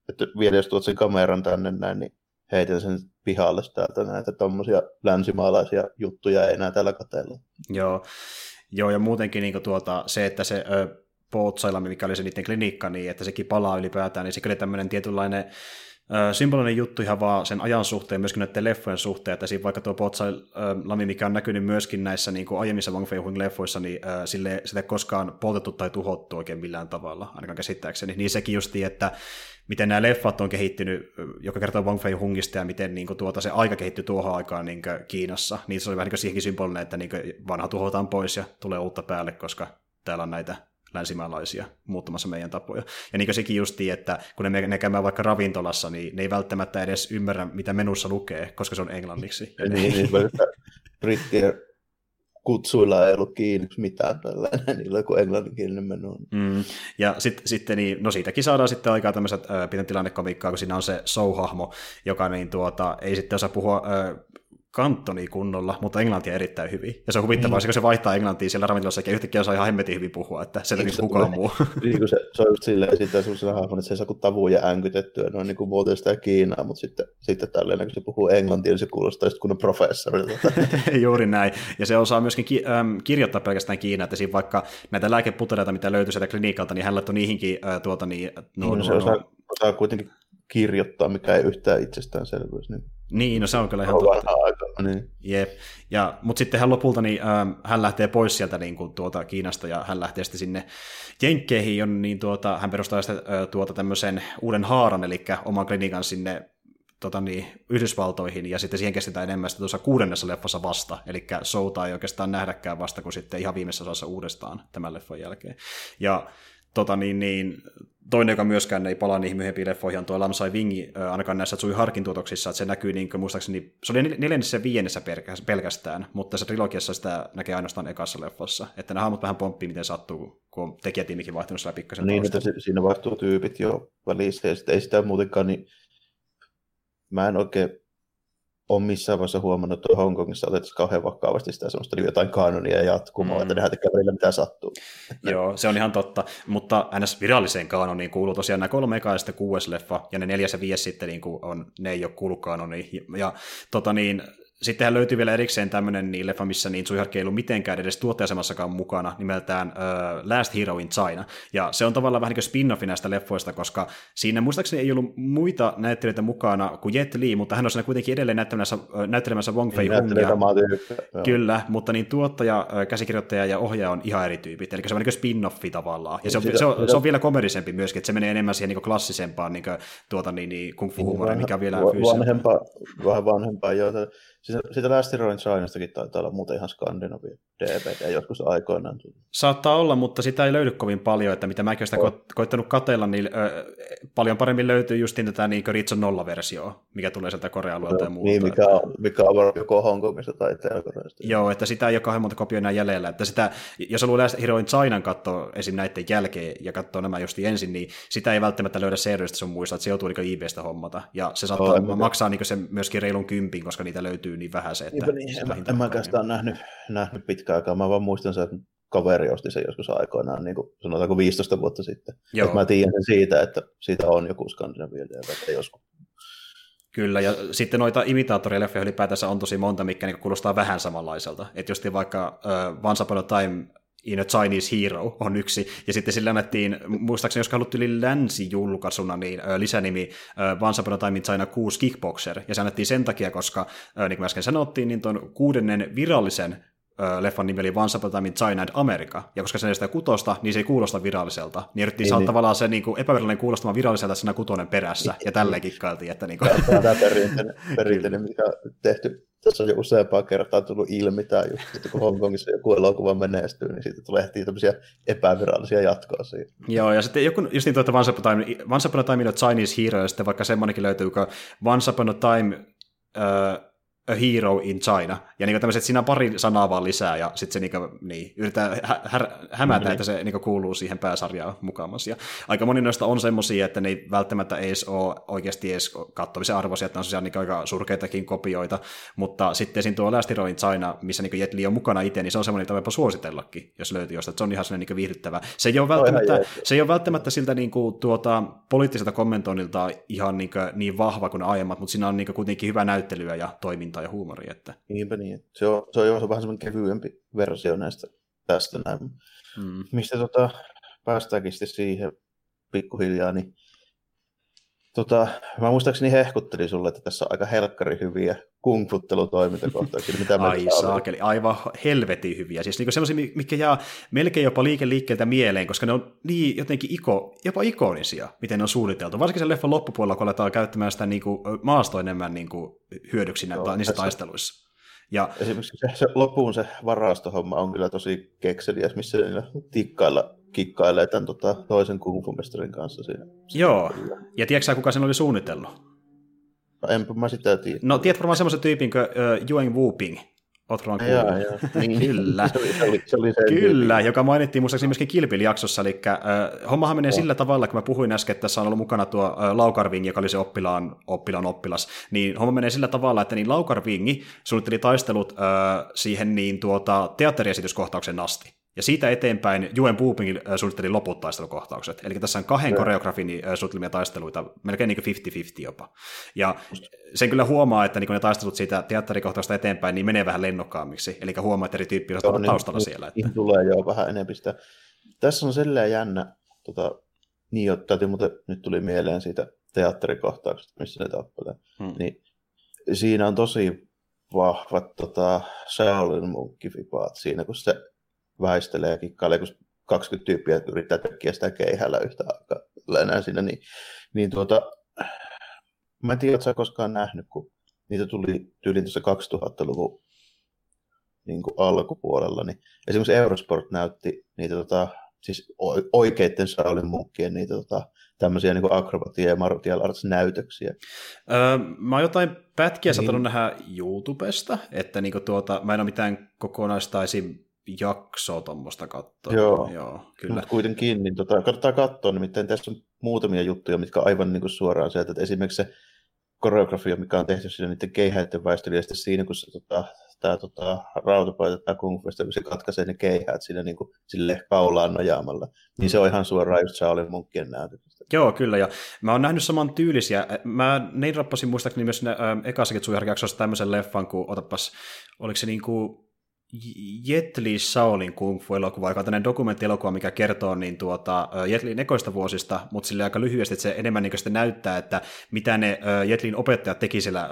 että vielä jos tuot sen kameran tänne näin, niin heitän sen pihalle täältä näitä tuommoisia länsimaalaisia juttuja ei enää täällä katella. Joo, Joo ja muutenkin niin tuota, se, että se ö, Pootsailla, mikä oli se niiden klinikka, niin että sekin palaa ylipäätään, niin se oli tämmöinen tietynlainen symbolinen juttu ihan vaan sen ajan suhteen, myöskin näiden leffojen suhteen, että siinä vaikka tuo Potsai Lami, mikä on näkynyt myöskin näissä niin kuin aiemmissa Wang Fei leffoissa, niin sille, sitä ei koskaan poltettu tai tuhottu oikein millään tavalla, ainakaan käsittääkseni. Niin sekin justi, että miten nämä leffat on kehittynyt, joka kertoo Wong Fei Hungista ja miten niin kuin, tuota, se aika kehittyi tuohon aikaan niin kuin, Kiinassa. Niin se oli vähän niin siihenkin symbolinen, että niin kuin, vanha tuhotaan pois ja tulee uutta päälle, koska täällä on näitä länsimaalaisia muuttamassa meidän tapoja. Ja niin kuin sekin justiin, että kun ne, ne käymään vaikka ravintolassa, niin ne ei välttämättä edes ymmärrä, mitä menussa lukee, koska se on englanniksi. Ja niin, niin, brittien kutsuilla ei ollut kiinni mitään tällainen, niillä joku englanninkielinen menu. Mm. Ja sitten sit, niin, no siitäkin saadaan sitten aikaa tämmöiset äh, pienen tilannekomiikkaa, kun siinä on se show-hahmo, joka niin, tuota, ei sitten osaa puhua äh, kantoni kunnolla, mutta englantia erittäin hyvin. Ja se on huvittavaa, niin. kun se vaihtaa englantia siellä ravintolassa, eikä yhtäkkiä osaa ihan hemmetin hyvin puhua, että se ei kukaan muu. Niin kuin se, se on just silleen, siitä sellaisella hahmon, että se ei saa kuin tavuja änkytettyä, noin niin kuin muuten sitä Kiinaa, mutta sitten, sitten tälleen, kun se puhuu englantia, niin se kuulostaa just kunnon professorilta. Juuri näin. Ja se osaa myöskin ki- ähm, kirjoittaa pelkästään Kiinaa, että siinä vaikka näitä lääkeputeleita, mitä löytyy sieltä klinikalta, niin hän laittoi niihinkin äh, tuota niin... No, no, no, se osaa, osaa kuitenkin kirjoittaa, mikä ei yhtään itsestäänselvyys. Niin, niin no se on kyllä ihan totta. Aika, niin. Jep. Ja, mutta sitten hän lopulta niin, äh, hän lähtee pois sieltä niin kuin, tuota, Kiinasta ja hän lähtee sitten sinne Jenkkeihin, niin tuota, hän perustaa sitten äh, tuota, tämmöisen uuden haaran, eli oman klinikan sinne tota niin, Yhdysvaltoihin, ja sitten siihen kestetään enemmän sitten tuossa kuudennessa leffassa vasta, eli Souta ei oikeastaan nähdäkään vasta kuin sitten ihan viimeisessä osassa uudestaan tämän leffan jälkeen. Ja tota niin, niin, toinen, joka myöskään ei palaa niihin myöhempiin leffoihin, on tuo Lamsai Wingi, ainakaan näissä Tsui Harkin tuotoksissa, että se näkyy niin kuin, muistaakseni, se oli neljännessä ja viidennessä pelkästään, mutta se trilogiassa sitä näkee ainoastaan ekassa leffassa, että nämä hahmot vähän pomppii, miten sattuu, kun on tekijätiimikin vaihtunut siellä pikkasen Niin, että siinä vaihtuu tyypit jo välissä, ja sitten ei sitä muutenkaan, niin mä en oikein ole missään vaiheessa huomannut, että Hongkongissa otettaisiin kauhean vakavasti sitä semmoista niin jotain kanonia ja jatkumoa, mm. että nehän tekee välillä mitä sattuu. Joo, se on ihan totta, mutta ns. viralliseen kanoniin kuuluu tosiaan nämä kolme eka ja sitten kuudes leffa, ja ne neljäs ja viides sitten niin kuin on, ne ei ole kuulu kanoniin. Ja tota niin, Sittenhän löytyy vielä erikseen tämmöinen niin leffa, missä niin Tsuiharki ei ollut mitenkään edes tuottajasemassakaan mukana, nimeltään uh, Last Hero in China. Ja se on tavallaan vähän niin kuin spin-offi näistä leffoista, koska siinä muistaakseni ei ollut muita näyttelijöitä mukana kuin Jet Li, mutta hän on siinä kuitenkin edelleen näyttelemässä, näyttelemässä Wong Fei Hungia. Kyllä, mutta niin tuottaja, käsikirjoittaja ja ohjaaja on ihan eri tyypit, eli se on niin kuin spin-offi tavallaan. Ja se on, se on, se on vielä komedisempi myöskin, että se menee enemmän siihen niin klassisempaan niin kuin, tuota, niin, niin kung fu humoriin, mikä on vielä. Vanhempaa, vähän vanhempaa, joo. Sitä, sitä Last Hero in Chinastakin taitaa olla muuten ihan skandinavia DVD joskus aikoinaan. Saattaa olla, mutta sitä ei löydy kovin paljon, että mitä mäkin olen ko- koittanut katella, niin ö, paljon paremmin löytyy just tätä niin Ritson nolla-versioa, mikä tulee sieltä Korea-alueelta ja muuta. Niin, mikä on, mikä on joko Hongkongista tai Etelä-Koreasta. Joo, että sitä ei ole kauhean monta kopioa enää jäljellä. Että sitä, jos haluaa Last Hero in Chinan katsoa esim. näiden jälkeen ja katsoa nämä just ensin, niin sitä ei välttämättä löydä seriöistä sun muista, että se joutuu niin eBaystä hommata. Ja se saattaa oh, maksaa niin se myöskin reilun kympin, koska niitä löytyy niin vähän se, että... Niin, en, en mä oikeastaan nähnyt, nähnyt pitkään aikaa, mä vaan muistan sen, että kaveri osti sen joskus aikoinaan, niin kuin sanotaanko 15 vuotta sitten. Joo. Mä tiedän sen siitä, että siitä on joku että joskus. Kyllä, ja sitten noita imitaattorileffoja ylipäätänsä on tosi monta, mikä niin kuulostaa vähän samanlaiselta. Että jos vaikka uh, Once Upon a Time in a Chinese Hero on yksi, ja sitten sillä annettiin, muistaakseni jos haluttiin länsi-julkaisuna, niin ö, lisänimi ö, Once Upon a Time in China 6 Kickboxer, ja se annettiin sen takia, koska, ö, niin kuin äsken sanottiin, niin tuon kuudennen virallisen leffan nimi oli Once Upon a Time in China and America, ja koska se ei sitä kutosta, niin se ei kuulosta viralliselta. Niin yritettiin niin, saada niin. tavallaan se niin kuin epävirallinen kuulostamaan viralliselta siinä kutonen perässä, ja tälleen kikkailtiin. Että niin kuin... Tämä perinteinen, perinteinen mikä on tehty tässä on jo useampaa kertaa tullut ilmi tämä just, että kun Hongkongissa joku elokuva menestyy, niin siitä tulee heti tämmöisiä epävirallisia jatkoa siihen. Joo, ja sitten joku, just niin tuota Once Upon a Time, Once Upon a Time in a Chinese Hero, ja sitten vaikka semmoinenkin löytyy, kun Once Upon a Time uh, a hero in China. Ja niin tämmöiset, siinä on pari sanaa vaan lisää, ja sitten se niin niin, yrittää hä- hä- hämätä, mm-hmm. että se niin kuuluu siihen pääsarjaan mukaamassa. Ja aika moni noista on semmoisia, että ne ei välttämättä edes ole oikeasti edes katsomisen arvoisia, että ne on niin aika surkeitakin kopioita, mutta sitten siinä tuo Last Hero in China, missä niin Jet Li on mukana itse, niin se on semmoinen, että suositellakin, jos löytyy jostain, että se on ihan semmoinen niin viihdyttävä. Se ei ole välttämättä, se ei ole välttämättä siltä niin kuin, tuota, poliittiselta kommentoinnilta ihan niin, kuin, niin vahva kuin aiemmat, mutta siinä on niin kuin, kuitenkin hyvä näyttelyä ja toimintaa ja huumoria huumori. Että... Niinpä niin. Se on, se on jo vähän semmoinen kevyempi versio näistä tästä näin. Mm. Mistä tota, päästäänkin sitten siihen pikkuhiljaa, niin Tota, mä muistaakseni hehkuttelin sulle, että tässä on aika helkkari hyviä kungfuttelutoimintakohtauksia. Mitä Ai saakeli, aivan helvetin hyviä. Siis niinku sellaisia, mikä jää melkein jopa liikkeeltä mieleen, koska ne on niin jotenkin iko, jopa ikonisia, miten ne on suunniteltu. Varsinkin sen leffan loppupuolella, kun aletaan käyttämään sitä niinku maasto enemmän niinku hyödyksi Joo, niissä tässä... taisteluissa. Ja, Esimerkiksi se, se loppuun se varastohomma on kyllä tosi kekseliäs, missä niillä tikkailla kikkailee tämän tota, toisen kungfumestarin kanssa siinä. Joo, ja tiedätkö kuka sen oli suunnitellut? No, enpä mä sitä tiedä. No tiedät varmaan semmoisen tyypin kuin uh, Yueng Wuping, Ootko vaan Niin, Kyllä. se oli, se oli, se oli Kyllä, joka mainittiin muistaakseni myöskin Kilpil-jaksossa. Eli äh, hommahan menee oh. sillä tavalla, kun mä puhuin äsken, että tässä on ollut mukana tuo äh, Laukarving, joka oli se oppilaan, oppilaan oppilas, niin homma menee sillä tavalla, että niin Laukarvingi suunnitteli taistelut äh, siihen niin tuota, teatteriesityskohtauksen asti. Ja siitä eteenpäin Juen Puuping suunnitteli loput taistelukohtaukset. Eli tässä on kahden koreografin suunnittelemia taisteluita, melkein niin kuin 50-50 jopa. Ja sen kyllä huomaa, että niin ne taistelut siitä teatterikohtausta eteenpäin niin menee vähän lennokkaammiksi. Eli huomaa, että eri tyyppiä on niin, taustalla niin, siellä. Että... tulee jo vähän enemmän sitä. Tässä on silleen jännä, tota, niin jo, täytyy, mutta nyt tuli mieleen siitä teatterikohtauksesta, missä ne tappelee. Hmm. Niin, siinä on tosi vahvat tota, Shaolin munkkifipaat siinä, kun se väistelee ja kikkailee, kun 20 tyyppiä yrittää tekkiä sitä keihällä yhtä aikaa enää siinä, niin, niin tuota, mä en tiedä, että sä koskaan nähnyt, kun niitä tuli tyyliin tuossa 2000-luvun niin kuin alkupuolella, niin esimerkiksi Eurosport näytti niitä tota, siis oikeiden Shaolin munkkien niitä tota, tämmöisiä niin akrobatia ja martial arts näytöksiä. Öö, mä oon jotain pätkiä niin. saattanut nähdä YouTubesta, että niin tuota, mä en ole mitään kokonaista esim jaksoa tuommoista katsoa. Joo, Joo kyllä. Mutta kuitenkin, niin tota, kannattaa katsoa, nimittäin tässä on muutamia juttuja, mitkä on aivan niin kuin suoraan sieltä, että esimerkiksi se koreografia, mikä on tehty siinä niiden keihäiden väistelystä siinä, kun se tota, tämä tota, rautapaita, tämä kung fu, kun se katkaisee ne keihäät siinä niin kuin, sille kaulaan nojaamalla, niin se on ihan suoraan just Shaolin munkkien näytöstä. Joo, kyllä, ja mä oon nähnyt saman tyylisiä. Mä nein rappasin muistaakseni myös ne, äh, ekassakin tämmöisen leffan, kun otapas, oliko se niin kuin Jet Li Shaolin kung fu-elokuva, joka on tämmöinen dokumenttielokuva, mikä kertoo niin tuota, Jet Lin ekoista vuosista, mutta sille aika lyhyesti, että se enemmän niin näyttää, että mitä ne Jet Lin opettajat teki siellä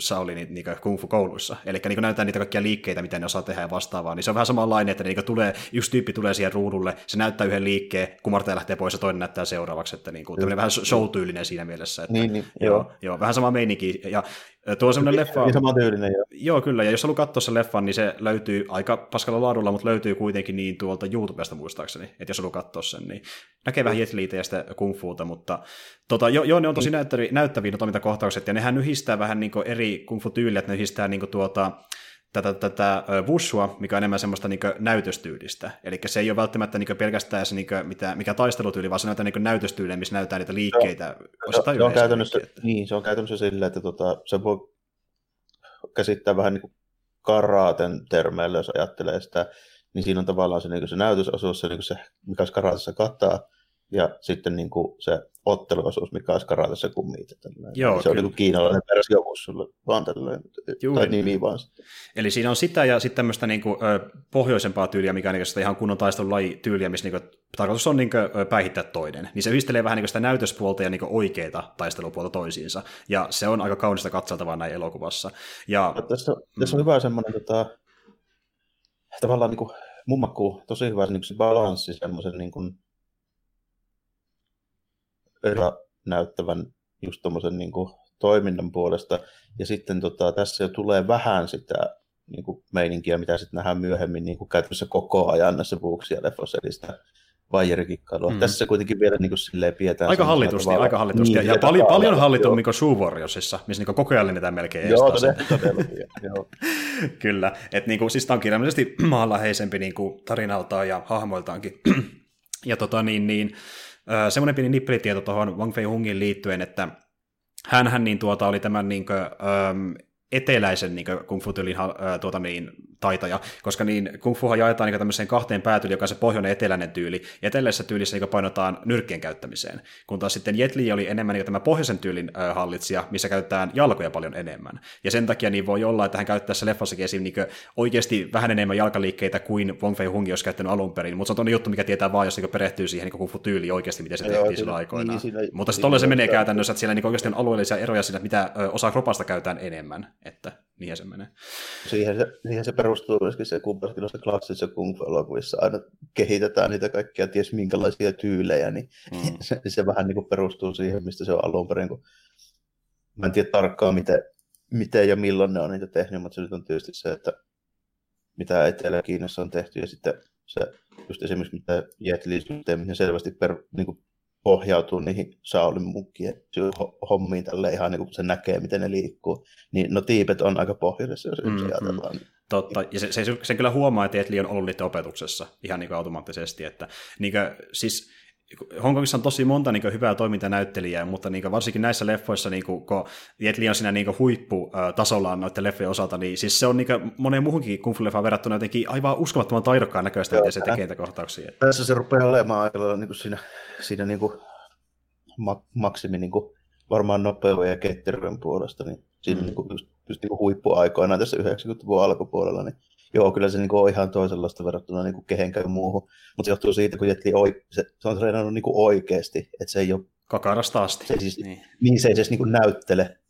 Shaolin niin kung fu-kouluissa. Eli niin näyttää niitä kaikkia liikkeitä, mitä ne osaa tehdä ja vastaavaa. Niin se on vähän samanlainen, että niin tulee, yksi tyyppi tulee siihen ruudulle, se näyttää yhden liikkeen, kumartaja lähtee pois ja toinen näyttää seuraavaksi. Että niin kuin, vähän show-tyylinen siinä mielessä. Että, niin, niin, joo. Joo, joo, vähän sama meininki. Ja Tuo on semmoinen leffa... Niin sama tyylinen, joo. Joo, kyllä, ja jos haluaa katsoa sen leffan, niin se löytyy aika paskalla laadulla, mutta löytyy kuitenkin niin tuolta YouTubesta muistaakseni, että jos haluaa katsoa sen, niin näkee vähän Jetliitä ja sitä kung fuuta, mutta tota, joo, jo, ne on tosi näyttäviä, näyttäviä toimintakohtaukset, ja nehän yhdistää vähän niin eri kung fu-tyyliä, että ne yhdistää niin tuota, tätä, tätä wushua, mikä on enemmän semmoista niin näytöstyylistä. Eli se ei ole välttämättä niin pelkästään se, niin mitä, mikä taistelutyyli, vaan se näyttää niin näytöstyyliä, missä näyttää niitä liikkeitä. Se, se, on käytännössä, niin, se on käytännössä sillä, että tota, se voi käsittää vähän niin kuin karaaten termeillä, jos ajattelee sitä, niin siinä on tavallaan se, niin se näytösosuus, se, niin se mikä karaatessa kattaa, ja sitten niin kuin se otteluosuus, mikä olisi karatessa kummiita. Joo, se on niin kiinalainen versio sulle vaan tällainen, tai nimi vaan. Eli siinä on sitä ja sitten tämmöistä niin kuin, pohjoisempaa tyyliä, mikä on niin ihan kunnon taistelulaji tyyliä, missä niin kuin, tarkoitus on niin kuin, päihittää toinen. Niin se yhdistelee vähän niin kuin sitä näytöspuolta ja niin kuin, oikeita taistelupuolta toisiinsa. Ja se on aika kaunista katseltavaa näin elokuvassa. Ja, no, tässä, tässä on mm. hyvä semmoinen tota, tavallaan niin kuin, mummakku, tosi hyvä niin se balanssi semmoisen niin kuin, näyttävän just tuommoisen niin toiminnan puolesta. Ja sitten tota, tässä jo tulee vähän sitä niin kuin meininkiä, mitä sitten nähdään myöhemmin niin kuin käytännössä koko ajan näissä Vuuksia leffoissa, eli sitä vaijerikikkailua. Mm. Tässä kuitenkin vielä niin kuin silleen pidetään... Aika hallitusti, tavalla. aika hallitusti. Niin, ja, ja paljon, paljon hallitummin kuin Shoe Warriorsissa, missä niin koko ajan lennetään melkein Joo, todella, joo. Kyllä, että niin kuin, siis tämä on kirjallisesti maanläheisempi niin kuin tarinaltaan ja hahmoiltaankin. ja tota niin, niin semmoinen pieni nippelitieto tuohon Wang Fei Hungin liittyen, että hän niin tuota, oli tämän niin kuin, äm, eteläisen niin kung fu tuota, niin, taitoja, koska niin kung fuhan jaetaan niin tämmöiseen kahteen päätyyliin, joka on se pohjoinen eteläinen tyyli, ja eteläisessä tyylissä niin painotaan nyrkkien käyttämiseen, kun taas sitten Jet Li oli enemmän niin tämä pohjoisen tyylin hallitsija, missä käytetään jalkoja paljon enemmän. Ja sen takia niin voi olla, että hän käyttää tässä leffassakin esim. Niin oikeasti vähän enemmän jalkaliikkeitä kuin Wong Fei Hungi olisi käyttänyt alun perin, mutta se on toinen juttu, mikä tietää vaan, jos niin perehtyy siihen niin kung fu tyyli oikeasti, miten se Joo, tehtiin silloin aikoinaan. Niin, siinä, mutta sitten se menee käytännössä, että siellä niin oikeasti on alueellisia eroja siinä, mitä osa kropasta käytetään enemmän, että niinhän se menee. Siihen se, siihen se perustuu myöskin se, kun noissa klassisissa kung fu-elokuvissa aina kehitetään niitä kaikkia ties minkälaisia tyylejä, niin mm. se, se, vähän niin kuin perustuu siihen, mistä se on alun perin, kun mä en tiedä tarkkaan, miten, miten ja milloin ne on niitä tehnyt, mutta se nyt on tietysti se, että mitä Etelä-Kiinassa on tehty, ja sitten se just esimerkiksi mitä Jet Li niin selvästi per, niin kuin pohjautuu niihin Saulin mukkien hommiin tälle ihan niin kuin se näkee, miten ne liikkuu. Niin no tiipet on aika pohjoisessa, jos mm, ajatellaan. Mm. Totta, ja se, se, sen kyllä huomaa, että Etli on ollut niiden opetuksessa ihan niin kuin automaattisesti, että niin kuin, siis Hongkongissa on tosi monta niin kuin, hyvää toimintanäyttelijää, mutta niin kuin, varsinkin näissä leffoissa, niin kuin, kun Jet Li on siinä niin huipputasollaan noiden leffojen osalta, niin siis se on niin kuin, moneen muuhunkin kung fu verrattuna jotenkin aivan uskomattoman taidokkaan näköistä, miten se tekee niitä kohtauksia. Tässä se rupeaa olemaan aika niin kuin siinä, siinä niin kuin, maksimi niin kuin, varmaan nopeuden ja ketteryyden puolesta, niin siinä mm. niin kuin, just, just niin kuin huippuaikoina tässä 90-luvun alkupuolella, niin joo, kyllä se niin kuin on ihan toisenlaista verrattuna niin kehenkään muuhun, mutta se johtuu siitä, kun Jetli oi, se, se on treenannut niin kuin oikeasti, että se ei ole... Kakarasta asti. Se siis, niin. niin. se ei se niin kuin näyttele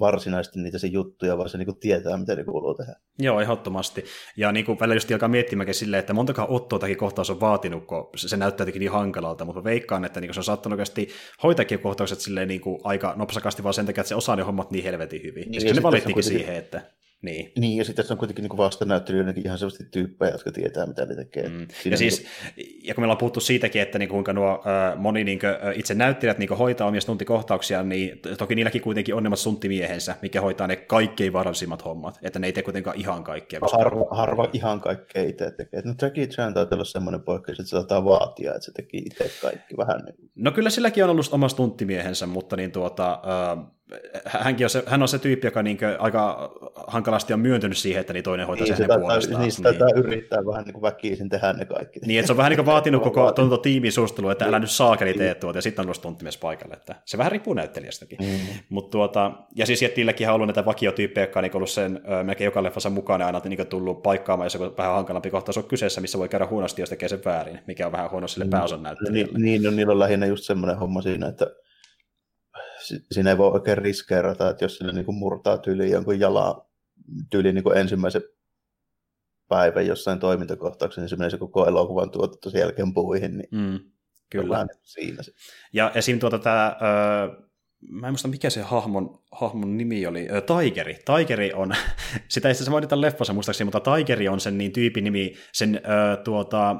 varsinaisesti niitä se juttuja, vaan se niin tietää, mitä ne kuuluu tehdä. Joo, ehdottomasti. Ja niin kuin välillä just alkaa miettimäkin silleen, että montakaan ottoa kohtaus on vaatinut, kun se näyttää jotenkin niin hankalalta, mutta veikkaan, että niin se on saattanut oikeasti hoitaakin kohtaukset silleen niin kuin aika nopsakasti vaan sen takia, että se osaa ne hommat niin helvetin hyvin. Niin, ja, ja ne valittikin kuitenkin... siihen, että niin. niin, ja sitten se on kuitenkin niin vastanäyttelijöidenkin ihan sellaisia tyyppejä, jotka tietää, mitä ne tekee. Mm. Ja, siis, niin ja kun meillä on puhuttu siitäkin, että niin kuinka nuo äh, moni niin kuin, itse näyttelijät niin hoitaa omia stuntikohtauksia, niin toki niilläkin kuitenkin on nämä sunttimiehensä, mikä hoitaa ne kaikkein vaarallisimmat hommat, että ne ei tee kuitenkaan ihan kaikkea. Koska... Harva, harva ihan kaikkea itse tekee. No Jackie Chan taitaa olla semmoinen poikkeus, että se saattaa vaatia, että se teki itse kaikki vähän. Niin. No kyllä silläkin on ollut oma stunttimiehensä, mutta niin tuota, äh, hänkin on se, hän on se tyyppi, joka niin aika hankalasti on myöntynyt siihen, että niin toinen hoitaa niin, sen hänen puolestaan. Niin, sitä niin. yrittää vähän niin kuin väkisin tehdä ne kaikki. Niin, että se on vähän niin kuin vaatinut koko tuota tiimin suostelua, että älä nyt saakeli tee tuota, ja sitten on ollut tunttimies paikalle. Että se vähän riippuu näyttelijästäkin. Mm. Mut tuota, ja siis Jettilläkin on ollut näitä vakiotyyppejä, jotka on niin ollut sen melkein joka leffassa mukana aina niin tullut paikkaamaan, jos on vähän hankalampi kohtaus on kyseessä, missä voi käydä huonosti, jos tekee sen väärin, mikä on vähän huono sille mm. pääosan näyttelijälle. Niin, niin, no, niillä on lähinnä just semmoinen homma siinä, että siinä ei voi oikein riskeerata, että jos sinne niin kuin murtaa tyyliin jonkun jalan tyyliin niin kuin ensimmäisen päivän jossain toimintakohtauksessa, niin se menee se koko elokuvan tuotettu sen jälkeen puihin, niin mm, kyllä. siinä se. Ja esim. Tuota tämä, öö, mä en muista mikä se hahmon, hahmon nimi oli, öö, Tigeri. Tigeri on, sitä ei se mainita leffassa muistaakseni, mutta Tigeri on sen niin tyypin nimi, sen öö, tuota,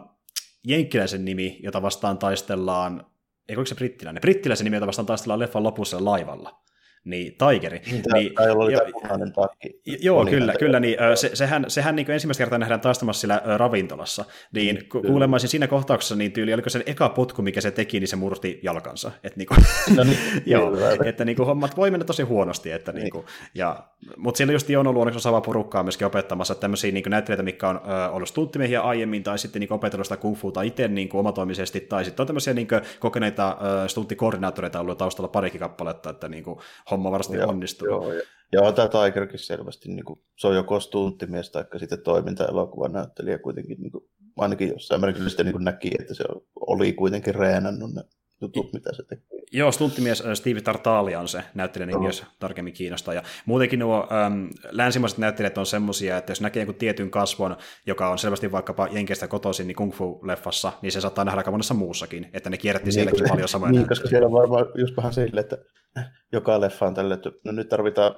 jenkkiläisen nimi, jota vastaan taistellaan eikö se brittiläinen? Brittiläisen nimi, jota vastaan taistellaan leffan lopussa laivalla niin Tigeri. Niin, niin, tai oli jo, punainen takki. Joo, kyllä, kyllä niin, se, sehän, sehän niin ensimmäistä kertaa nähdään taistamassa sillä ravintolassa, niin mm, kuulemaisin siinä kohtauksessa niin tyyli, oliko se eka potku, mikä se teki, niin se murti jalkansa. Et niin kuin, no niin, joo, että niin kuin, hommat voi mennä tosi huonosti, että niin. Niin kuin, ja, mutta siellä just on ollut onneksi osaavaa porukkaa myöskin opettamassa tämmöisiä niin näyttelijöitä, mitkä on ö, ollut stunttimiehiä aiemmin, tai sitten niin opetellut sitä kung fuuta itse niin kuin omatoimisesti, tai sitten on tämmöisiä niin kuin, kokeneita ö, stuntikoordinaattoreita ollut taustalla parikin kappaletta, että niin kuin, homma varmasti joo, onnistunut. Joo, ja, ja tämä Tigerkin selvästi, niin kuin, se on joko stunttimies tai sitten toiminta-elokuvan näyttelijä kuitenkin, niin kuin, ainakin jossain määrin sitten niin näki, että se oli kuitenkin reenannut ne jutut, mitä se teki. Joo, stunttimies äh, Steve Tartali on se näyttelijä, niin jos tarkemmin kiinnostaa. Ja muutenkin nuo äm, länsimaiset näyttelijät on semmoisia, että jos näkee jonkun tietyn kasvon, joka on selvästi vaikkapa Jenkeistä kotoisin niin kung fu-leffassa, niin se saattaa nähdä aika monessa muussakin, että ne kierrätti niin, sielläkin se, paljon samoja Niin, koska siellä on varmaan just vähän sille, että joka leffa on tälle, että no nyt tarvitaan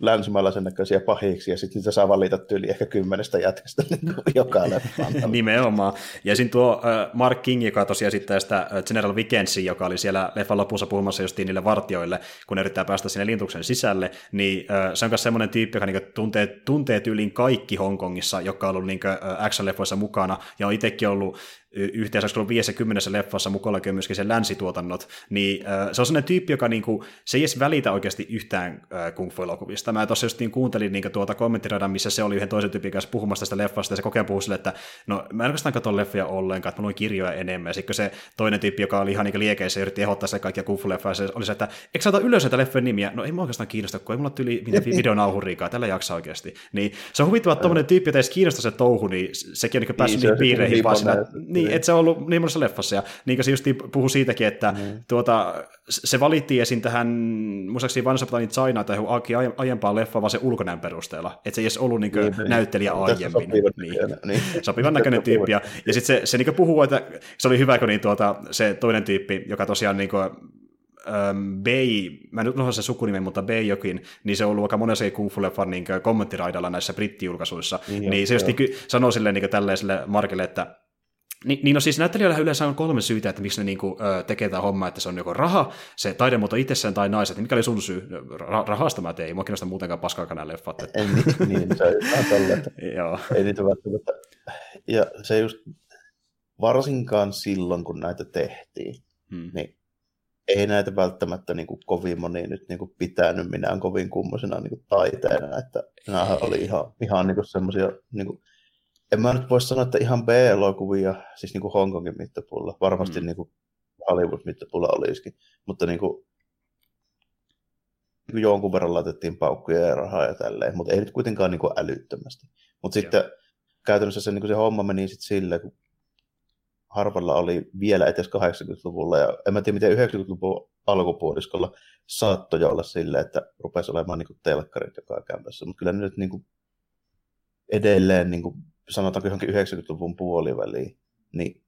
länsimaalaisen näköisiä pahiksi, ja sitten niitä saa valita tyyli ehkä kymmenestä jätkästä niin joka leffaan. Nimenomaan. Ja siinä tuo Mark King, joka tosiaan esittää sitä General Vickensi, joka oli siellä leffan lopussa puhumassa justiin niille vartioille, kun ne yrittää päästä sinne lintuksen sisälle, niin se on myös semmoinen tyyppi, joka niinku tuntee, tuntee tyyliin kaikki Hongkongissa, joka on ollut niinku, action-leffoissa mukana, ja on itsekin ollut yhteensä ollut 50 leffassa mukana myöskin se länsituotannot, niin se on sellainen tyyppi, joka niinku, se ei edes välitä oikeasti yhtään kung fu-elokuvista. Mä tuossa just niin kuuntelin niin tuota kommenttiradan, missä se oli yhden toisen tyypin kanssa puhumassa tästä leffasta, ja se kokee puhuu sille, että no mä en oikeastaan katso leffoja ollenkaan, että mä luin kirjoja enemmän, sitten se toinen tyyppi, joka oli ihan niin liekeissä ja yritti ehdottaa se kaikkia kung fu se oli se, että eikö sä ota ylös näitä leffojen nimiä? No ei mä oikeastaan kiinnosta, kun ei mulla tyyli mitään videonauhuriikaa, tällä jaksa oikeasti. Niin se on huvittava, että tuommoinen tyyppi, että kiinnostaa se touhu, niin sekin on niin päässyt niin, niihin piireihin vaan siinä, niin, että se on ollut niin monessa leffassa. Ja niin kuin se just puhuu siitäkin, että mm. tuota, se valittiin esiin tähän, muistaakseni Once Upon China tai aiempaa leffaa vaan se ulkonäön perusteella. Että se ei edes ollut niin niin, näyttelijä aiemmin. Sopivan niin. niin. Sopivan näköinen tyyppi. Ja, ja sitten se, se niin puhuu, että se oli hyvä, kun niin tuota, se toinen tyyppi, joka tosiaan niin kuin, um, Bay, mä en nyt unohda se sukunimen, mutta Bay jokin, niin se on ollut aika monessa kung fu leffan niin kommenttiraidalla näissä brittijulkaisuissa, niin, niin se just niin, sanoo silleen niin tällaiselle sille Markelle, että niin, niin no siis näyttelijöillä yleensä on kolme syytä, että miksi ne niinku, ö, tekee tämä homma, että se on joko raha, se taidemuoto itsessään tai naiset. Niin mikä oli sun syy? Ra- rahasta mä tein, mua kiinnostaa muutenkaan paskaa nämä leffat. Että. Ei, niin, niin, se on tällä, että Joo. ei niitä välttämättä. Ja se just varsinkaan silloin, kun näitä tehtiin, hmm. niin ei näitä välttämättä niin kuin kovin moni nyt niin kuin pitänyt minään kovin kummosena niin kuin taiteena, että nämä oli ihan, ihan niin semmoisia niin kuin, en mä nyt voi sanoa, että ihan B-elokuvia, siis niin kuin Hongkongin mittapulla, varmasti mm. niin kuin Hollywood-mittapulla olisikin, mutta niin kuin, niin kuin jonkun verran laitettiin paukkuja ja rahaa ja tälleen, mutta ei nyt kuitenkaan niin kuin älyttömästi. Mutta sitten käytännössä se, niin kuin se homma meni sitten silleen, kun harvalla oli vielä edes 80-luvulla, ja en mä tiedä miten 90-luvun alkupuoliskolla saattoi olla silleen, että rupesi olemaan niin kuin telkkarit joka kämpässä, mutta kyllä nyt niin kuin edelleen niin kuin sanotaanko johonkin 90-luvun puoliväliin, niin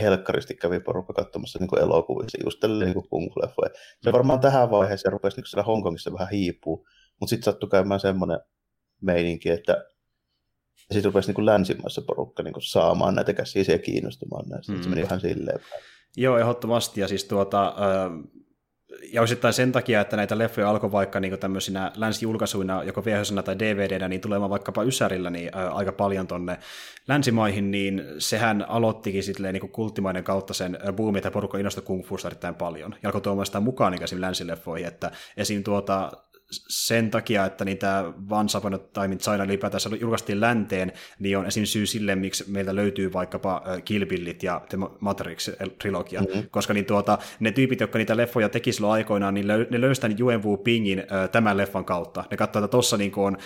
helkkaristi kävi porukka katsomassa niin elokuvia, just tälle niin kung Se varmaan tähän vaiheeseen rupesi niin siellä Hongkongissa vähän hiipuu, mutta sitten sattui käymään semmoinen meininki, että sitten rupesi niin länsimaissa porukka niin saamaan näitä käsiä ja kiinnostumaan näistä. Mm. Se meni ihan silleen. Joo, ehdottomasti. Ja siis tuota, äh, ja osittain sen takia, että näitä leffoja alkoi vaikka niin tämmöisinä länsijulkaisuina, joko VHS niin dvd niin tulemaan vaikkapa Ysärillä niin aika paljon tonne länsimaihin, niin sehän aloittikin sitten niin kulttimaiden kautta sen boomin, että porukka innostui kung fusta erittäin paljon. Ja alkoi tuomaan sitä mukaan niin länsileffoihin, että esim. tuota sen takia, että niitä Once Upon a Time in China ylipäätänsä julkaistiin länteen, niin on esim. syy sille, miksi meiltä löytyy vaikkapa Kill Billit ja The Matrix-trilogia, mm-hmm. koska niin tuota, ne tyypit, jotka niitä leffoja teki silloin aikoinaan, niin löy- ne löysivät Yuen Wu Pingin tämän leffan kautta. Ne katsovat, että tuossa niin on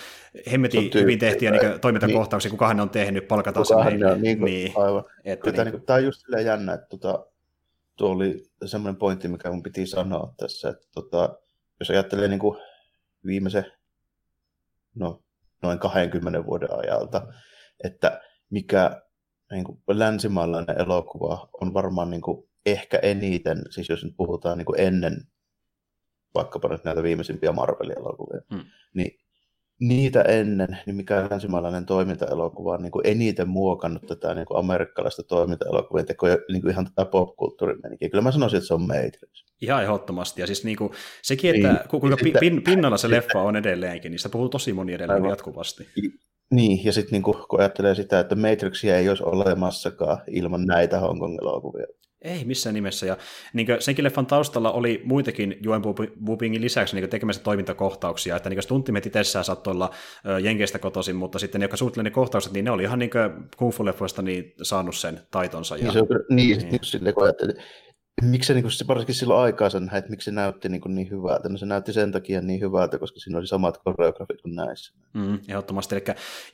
hemmetin on hyvin tehtyjä niin toimintakohtauksia, niin. kuka hän on tehnyt, palkataan se niin, niin, niin, aivan. Että niin, niin, tämä on just silleen jännä, että tota, tuo oli semmoinen pointti, mikä mun piti sanoa tässä, että tota, jos ajattelee niin kuin viimeisen no, noin 20 vuoden ajalta, että mikä niin kuin länsimaalainen elokuva on varmaan niin kuin ehkä eniten, siis jos nyt puhutaan niin kuin ennen vaikkapa nyt näitä viimeisimpiä Marvel-elokuvia, hmm. niin niitä ennen, niin mikä länsimaalainen toimintaelokuva on niin kuin eniten muokannut tätä niin kuin amerikkalaista toimintaelokuvien tekoa niin kuin ihan tätä popkulttuurin menikin. Kyllä mä sanoisin, että se on Matrix. Ihan ehdottomasti. Ja siis niin kuin, sekin, että niin, kuinka sitten, pin, pinnalla se leffa on edelleenkin, niin sitä puhuu tosi moni edelleen aivan. jatkuvasti. Niin, ja sitten niin kun ajattelee sitä, että Matrixia ei olisi olemassakaan ilman näitä Hongkong-elokuvia. Ei missään nimessä. Ja niin senkin leffan taustalla oli muitakin Joen Wupingin lisäksi niin tekemässä toimintakohtauksia, että niin stunttimet itsessään saattoi olla Jenkeistä kotoisin, mutta sitten ne, jotka suunnittelivat ne kohtaukset, niin ne oli ihan niin kung fu-leffoista niin saanut sen taitonsa. Ja, niin, se on, niin, niin. sille, kun ajattelin, miksi se, niin kuin, se varsinkin silloin aikaa sen että miksi se näytti niin, kuin niin hyvältä. No se näytti sen takia niin hyvältä, koska siinä oli samat koreografit kuin näissä. Mm, ehdottomasti. Eli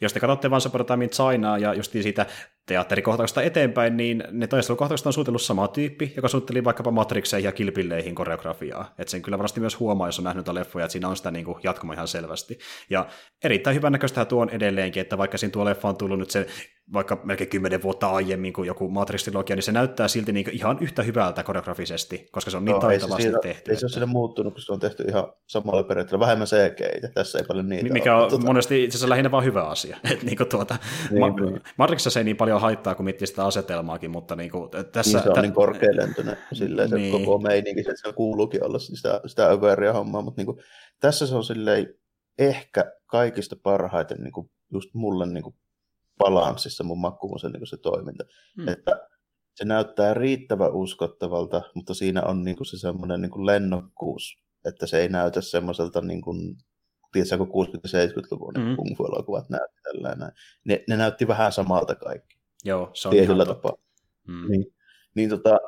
jos te katsotte Time in Chinaa ja just siitä teatterikohtauksesta eteenpäin, niin ne taistelukohtaukset on suunnitellut sama tyyppi, joka suunnitteli vaikkapa Matrixeihin ja kilpilleihin koreografiaa. Et sen kyllä varmasti myös huomaa, jos on nähnyt näitä leffoja, että siinä on sitä niin kuin jatkumo ihan selvästi. Ja erittäin hyvän näköistä tuo on edelleenkin, että vaikka siinä tuo leffa on tullut nyt se vaikka melkein kymmenen vuotta aiemmin kuin joku Matrix-trilogia, niin se näyttää silti niin ihan yhtä hyvältä koreografisesti, koska se on niin no, taitavasti ei se tehty. Ei se ole sille muuttunut, kun se on tehty ihan samalla periaatteella, vähemmän CGI, tässä ei paljon niitä Mikä on tuota... monesti itse asiassa lähinnä vaan hyvä asia. Niin kuin tuota, niin, ma- niin. Matrixissa ei niin paljon haittaa kuin miettii sitä asetelmaakin, mutta niin kuin tässä... Niin se on t- niin korkealentoinen silleen, se niin. koko meininki, että se kuuluukin olla sitä, sitä överia hommaa, mutta niin kuin, tässä se on silleen ehkä kaikista parhaiten niin kuin just mulle niin kuin balanssissa mun makkumusen niin se toiminta. Hmm. Että se näyttää riittävän uskottavalta, mutta siinä on niin kuin se semmoinen niin kuin lennokkuus, että se ei näytä semmoiselta niin kuin, tiedätkö, kun 60-70-luvun mm. kung fu-elokuvat näytti tällainen. Ne, ne näytti vähän samalta kaikki. Joo, se on Tietyllä tapaa. Mm. Niin, niin tota,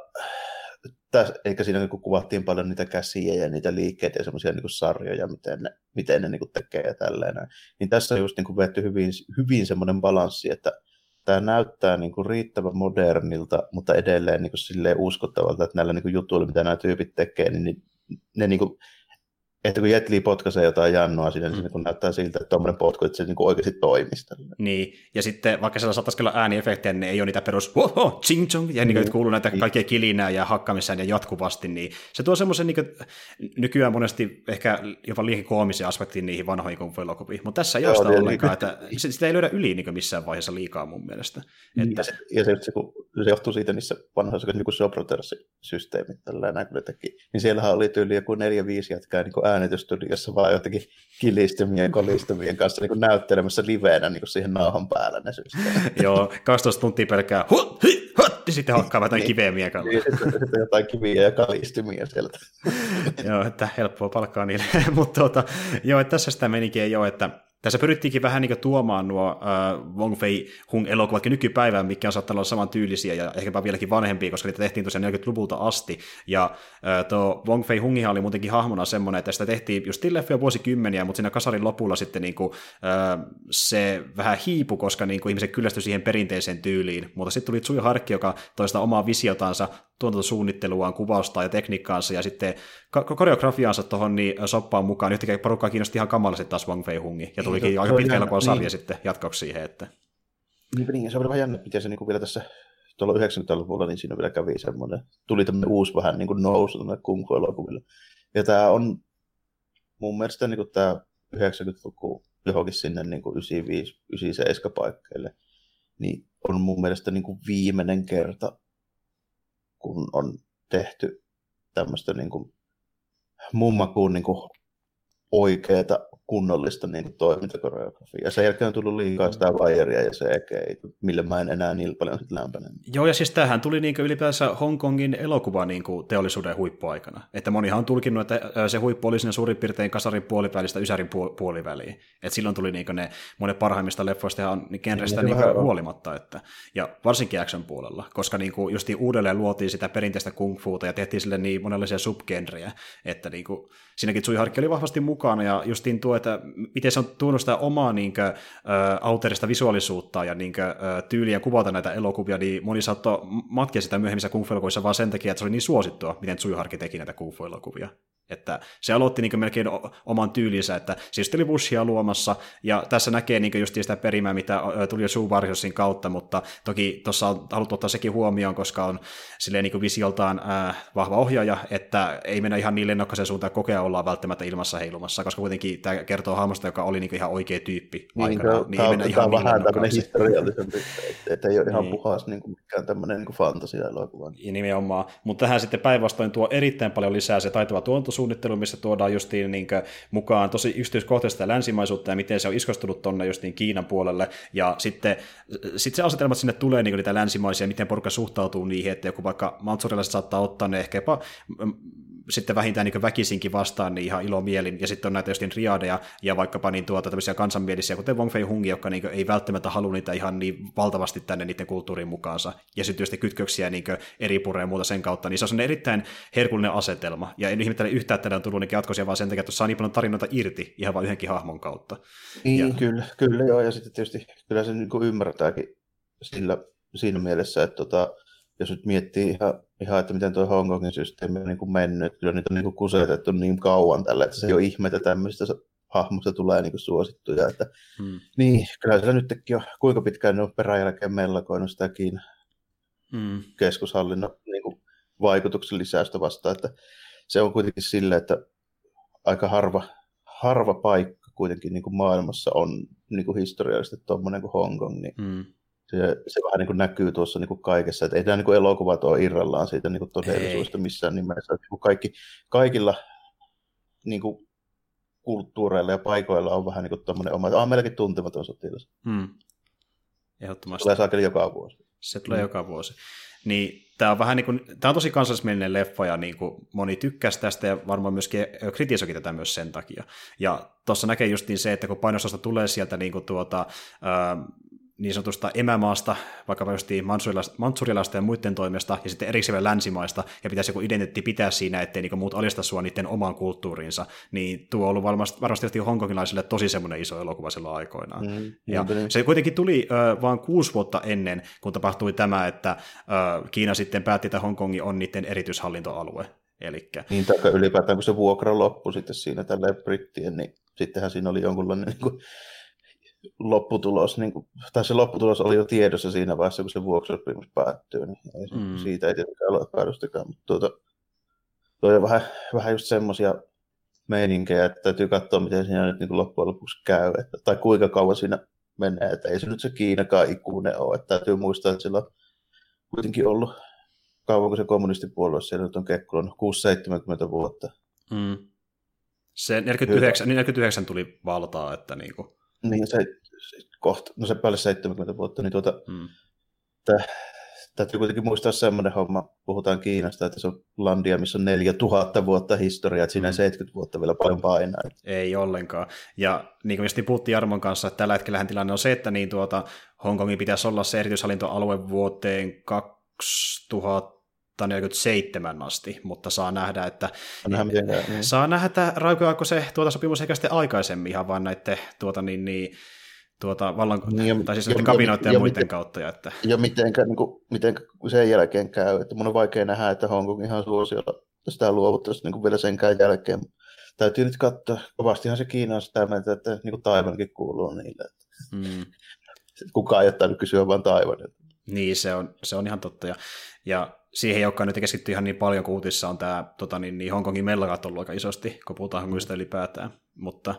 täs, eikä siinä niin kuvattiin paljon niitä käsiä ja niitä liikkeitä ja semmoisia niin sarjoja, miten ne, miten ne niin tekee ja tällainen. Niin tässä on just niin vetty hyvin, hyvin semmoinen balanssi, että tämä näyttää niin kuin riittävän modernilta, mutta edelleen niin kuin silleen uskottavalta, että näillä niin kuin jutuilla, mitä nämä tyypit tekee, niin ne, ne niin kuin että kun Jet Li potkaisee jotain jannoa siinä, niin mm. näyttää siltä, että tuommoinen potku, että se niin oikeasti toimisi. Niin, ja sitten vaikka siellä saattaisi olla ääniefektejä, niin ei ole niitä perus oh, ching chong, ja niin, niin kuuluu näitä niin. kaikkia kilinää ja hakkamissaan ja jatkuvasti, niin se tuo semmoisen niin nykyään monesti ehkä jopa liian koomisen aspektin niihin vanhoihin kung elokuviin mutta tässä ei ole sitä ollenkaan, että sitä ei löydä yli niin missään vaiheessa liikaa mun mielestä. Niin, että... Ja, se, ja se, se, kun, se johtuu siitä niissä vanhoissa niin kuin Soprotersi-systeemit, tällä näin, kun teki, niin siellähän oli tyyli joku neljä-viisi jätkää niin äänitystudiossa vaan jotenkin kilistymien kolistumien kanssa niin näyttelemässä liveenä niin siihen nauhan päällä ne Joo, 12 tuntia pelkää hut, hi, ja sitten hakkaa jotain niin, kiveä miekalla. Niin, sitten, sitten jotain kiviä ja kalistumia sieltä. joo, että helppoa palkkaa niille. Mutta tuota, joo, että tässä sitä menikin ole, että tässä pyrittiinkin vähän niin tuomaan nuo uh, Wong Fei Hung elokuvatkin nykypäivään, mikä on saattanut olla saman tyylisiä ja ehkäpä vieläkin vanhempia, koska niitä tehtiin tosiaan 40-luvulta asti. Ja uh, tuo Wong Fei Hungihan oli muutenkin hahmona semmoinen, että sitä tehtiin just leffoja vuosikymmeniä, mutta siinä kasarin lopulla sitten niin kuin, uh, se vähän hiipu, koska niin kuin ihmiset kyllästyi siihen perinteiseen tyyliin. Mutta sitten tuli Tsui Harkki, joka toista omaa visiotansa, tuotantosuunnitteluaan, kuvausta ja tekniikkaansa ja sitten koreografiaansa tuohon niin soppaan mukaan. Yhtäkkiä porukkaa kiinnosti ihan kamalasti taas Wang Fei Hungi. Ja tulikin niin, aika pitkä sarja niin. sitten jatkoksi siihen. Että... Niin, niin, se oli vähän jännä, miten se niin kuin vielä tässä tuolla 90-luvulla, niin siinä vielä kävi semmoinen, tuli tämmöinen uusi vähän niin kuin nousu tuonne kung fu elokuville. Ja tämä on mun mielestä niin kuin tämä 90-luku johonkin sinne niin kuin 95-97 paikkeille, niin on mun mielestä niin kuin viimeinen kerta, kun on tehty tämmöistä niin kuin mun makuun niin kuin oikeata kunnollista niin toimintakoreografiaa. Sen jälkeen on tullut liikaa sitä vajeria ja se ei, millä mä en enää niin paljon sit lämpänen. Joo, ja siis tämähän tuli niin ylipäänsä Hongkongin elokuva niin teollisuuden huippuaikana. Että monihan on tulkinnut, että se huippu oli siinä suurin piirtein kasarin puolivälistä ysärin puoliväliin. Että silloin tuli niin ne monet parhaimmista leffoista ja genrestä niin, niin huolimatta. Että, ja varsinkin action puolella, koska niin kuin justiin uudelleen luotiin sitä perinteistä kung fuuta ja tehtiin sille niin monenlaisia subgenrejä, että niin kuin, siinäkin Tsui Harkki oli vahvasti mukana ja justiin tuo, että miten se on tuonut sitä omaa niin kuin, auterista visuaalisuutta ja niin kuin, tyyliä kuvata näitä elokuvia, niin moni saattoi matkia sitä myöhemmissä kung vaan sen takia, että se oli niin suosittua, miten Tsui Harkki teki näitä kung elokuvia että se aloitti niin melkein oman tyylinsä, että siis oli Bushia luomassa, ja tässä näkee niin just sitä perimää, mitä tuli jo Sue Warriorsin kautta, mutta toki tuossa on haluttu ottaa sekin huomioon, koska on silleen niin visioltaan äh, vahva ohjaaja, että ei mennä ihan niin lennokkaisen suuntaan kokea ollaan välttämättä ilmassa heilumassa, koska kuitenkin tämä kertoo hahmosta, joka oli niin ihan oikea tyyppi niin, aikana, niin, niin ei mennä ihan niin vähän tämmöinen historiallisempi, että ei ole ihan niin. puhas niin kuin mikään tämmöinen niin fantasia-elokuva. Nimenomaan, mutta tähän sitten päinvastoin tuo erittäin paljon lisää se taitava tuontosuunnittelu, suunnittelu, missä tuodaan justiin niin mukaan tosi yksityiskohtaista länsimaisuutta ja miten se on iskostunut tuonne justiin Kiinan puolelle. Ja sitten sit se asetelma, sinne tulee niin niitä länsimaisia, miten porukka suhtautuu niihin, että joku vaikka mansurilaiset saattaa ottaa ne ehkä jopa sitten vähintään niin väkisinkin vastaan niin ihan ilomielin, ja sitten on näitä justin riadeja, ja vaikkapa niin tuota tämmöisiä kansanmielisiä, kuten Wong Fei Hungi, jotka niin ei välttämättä halua niitä ihan niin valtavasti tänne niiden kulttuurin mukaansa, ja sitten tietysti kytköksiä niin eri pureja ja muuta sen kautta, niin se on erittäin herkullinen asetelma, ja en ihmettele yhtään, että on tullut niin jatkoisia, vaan sen takia, että saa niin paljon tarinoita irti ihan vain yhdenkin hahmon kautta. Niin, ja... kyllä, kyllä joo, ja sitten tietysti kyllä se niin ymmärtääkin sillä, siinä mielessä, että tota, jos nyt miettii ihan, ihan että miten tuo Hongkongin systeemi on niin kuin mennyt, kyllä niitä on niin kuin kusetettu niin kauan tällä, että se ei ole ihme, että tämmöistä hahmosta tulee niin kuin suosittuja. Että, hmm. Niin, kyllä se nytkin on, kuinka pitkään ne on peräjälkeen mellakoinut sitäkin hmm. keskushallinnon niin kuin vaikutuksen lisäystä vastaan, että se on kuitenkin sille, että aika harva, harva paikka kuitenkin niin kuin maailmassa on niin kuin historiallisesti tuommoinen kuin Hongkong, niin hmm se, se vähän niin kuin näkyy tuossa niin kuin kaikessa, että ei nämä niin kuin elokuvat ole irrallaan siitä niin kuin todellisuudesta missään nimessä. Niin kuin kaikki, kaikilla niin kuin kulttuureilla ja paikoilla on vähän niin kuin tuommoinen oma, ah, meilläkin tuntematon sotilas. Hmm. Ehdottomasti. Tulee saakeli joka vuosi. Se tulee hmm. joka vuosi. niin tämä on vähän niin kuin, tämä on tosi kansallismielinen leffa ja niin kuin moni tykkäsi tästä ja varmaan myöskin kritisoikin tätä myös sen takia. Ja tuossa näkee justiin se, että kun painostosta tulee sieltä niin kuin tuota, ää, niin sanotusta emämaasta, vaikka justiin mansurilaista ja muiden toimesta, ja sitten erikseen vielä länsimaista, ja pitäisi joku identiteetti pitää siinä, ettei niin muut alista sua niiden omaan kulttuuriinsa, niin tuo on ollut varmasti, varmasti hongkongilaisille tosi semmoinen iso elokuva silloin aikoinaan. Mm, ja niin. se kuitenkin tuli äh, vain kuusi vuotta ennen, kun tapahtui tämä, että äh, Kiina sitten päätti, että Hongkongi on niiden erityishallintoalue. Elikkä... Niin, tai ylipäätään kun se vuokra loppui sitten siinä tällä brittien, niin sittenhän siinä oli jonkunlainen niin kuin lopputulos, niin kuin, tai se lopputulos oli jo tiedossa siinä vaiheessa, kun se vuokrasopimus päättyy, niin ei, mm. siitä ei tietenkään ole epäilystäkään, mutta tuota, tuo on vähän, vähän just semmoisia meininkejä, että täytyy katsoa, miten siinä nyt niin loppujen lopuksi käy, että, tai kuinka kauan siinä menee, että ei se nyt se Kiinakaan ikuinen ole, että täytyy muistaa, että sillä on kuitenkin ollut kauan, kun se kommunistipuolue siellä nyt on kekkulon 6-70 vuotta. Mm. Se 49, 49 tuli valtaa, että niin kuin niin se, kohta, no se päälle 70 vuotta, niin tuota, mm. tä, täytyy kuitenkin muistaa semmoinen homma, puhutaan Kiinasta, että se on landia, missä on 4000 vuotta historiaa, että siinä mm. 70 vuotta vielä paljon painaa. Ei ollenkaan. Ja niin kuin just puhuttiin Jarmon kanssa, että tällä hetkellä tilanne on se, että niin tuota, Hongkongin pitäisi olla se erityishallintoalue vuoteen 2000 47 asti, mutta saa nähdä, että nähdä, miten käy, niin. saa nähdä, että raukeako se tuota sopimus ehkä sitten aikaisemmin ihan vaan näiden tuota, niin, niin, tuota, vallan, niin, ja, tai siis ja, kabinoiden ja, ja muiden miten, kautta. Ja, että... ja mitenkä, niin kuin, mitenkä sen jälkeen käy, että mun on vaikea nähdä, että Hongkong ihan suosiolla sitä luovuttaisi niin kuin vielä senkään jälkeen. Täytyy nyt katsoa, kovastihan se Kiina on sitä mieltä, että niin kuin Taivankin kuuluu niille. Mm. Kukaan ei ottanut kysyä vaan Taivanilta. Niin, se on, se on ihan totta. Ja, ja siihen ei olekaan nyt keskitty ihan niin paljon, kun uutissa on tämä tota, niin, niin Hongkongin mellakat ollut aika isosti, kun puhutaan Hongkongista ylipäätään. Mutta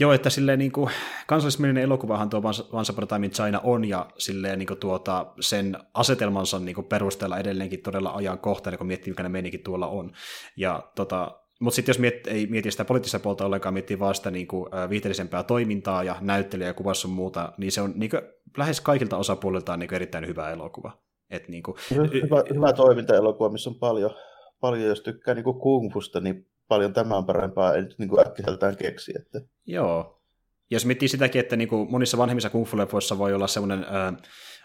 joo, että silleen niin kuin, kansallismielinen elokuvahan tuo Once Upon a Time in China on, ja silleen niin kuin, tuota, sen asetelmansa niin kuin, perusteella edelleenkin todella ajankohtainen, kun miettii, mikä ne meininkin tuolla on. Ja tota, mutta sitten jos miet, ei mieti sitä poliittista puolta ollenkaan, miettii vaan sitä niin kuin, viihteellisempää toimintaa ja näyttelijä ja kuvassa muuta, niin se on niin kuin, lähes kaikilta osapuoliltaan niin kuin, erittäin hyvä elokuva. Et niin kuin, hyvä, hyvä toimintaelokuva, missä on paljon, paljon jos tykkää niin kung fusta, niin paljon tämän parempaa ei nyt niin äkkiseltään keksi. Että... Joo. Jos miettii sitäkin, että niin kuin monissa vanhemmissa kung fu voi olla sellainen ö,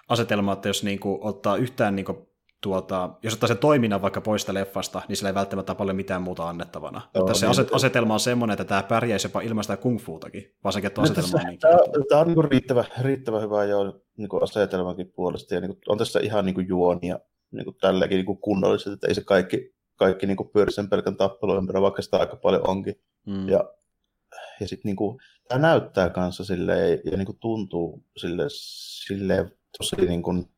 asetelma, että jos niin kuin, ottaa yhtään niin kuin, tuota, jos ottaa sen toiminnan vaikka poista leffasta, niin sillä ei välttämättä paljon mitään muuta annettavana. Joo, Mutta se niin, aset, asetelma on semmoinen, että tämä pärjäisi jopa ilman sitä kung fuutakin, varsinkin tuo asetelma on niin Tämä, tämä on niin riittävä, riittävä hyvä jo niin kuin asetelmankin puolesta, ja niin kuin, on tässä ihan niin kuin juonia niin kuin tälläkin niin kuin kunnolliset, että ei se kaikki, kaikki niin kuin pyöri sen pelkän tappelun ympärillä, vaikka sitä aika paljon onkin. Mm. Ja, ja sitten niin kuin, tämä näyttää kanssa silleen, ja niin kuin tuntuu silleen, silleen tosi niin kuin,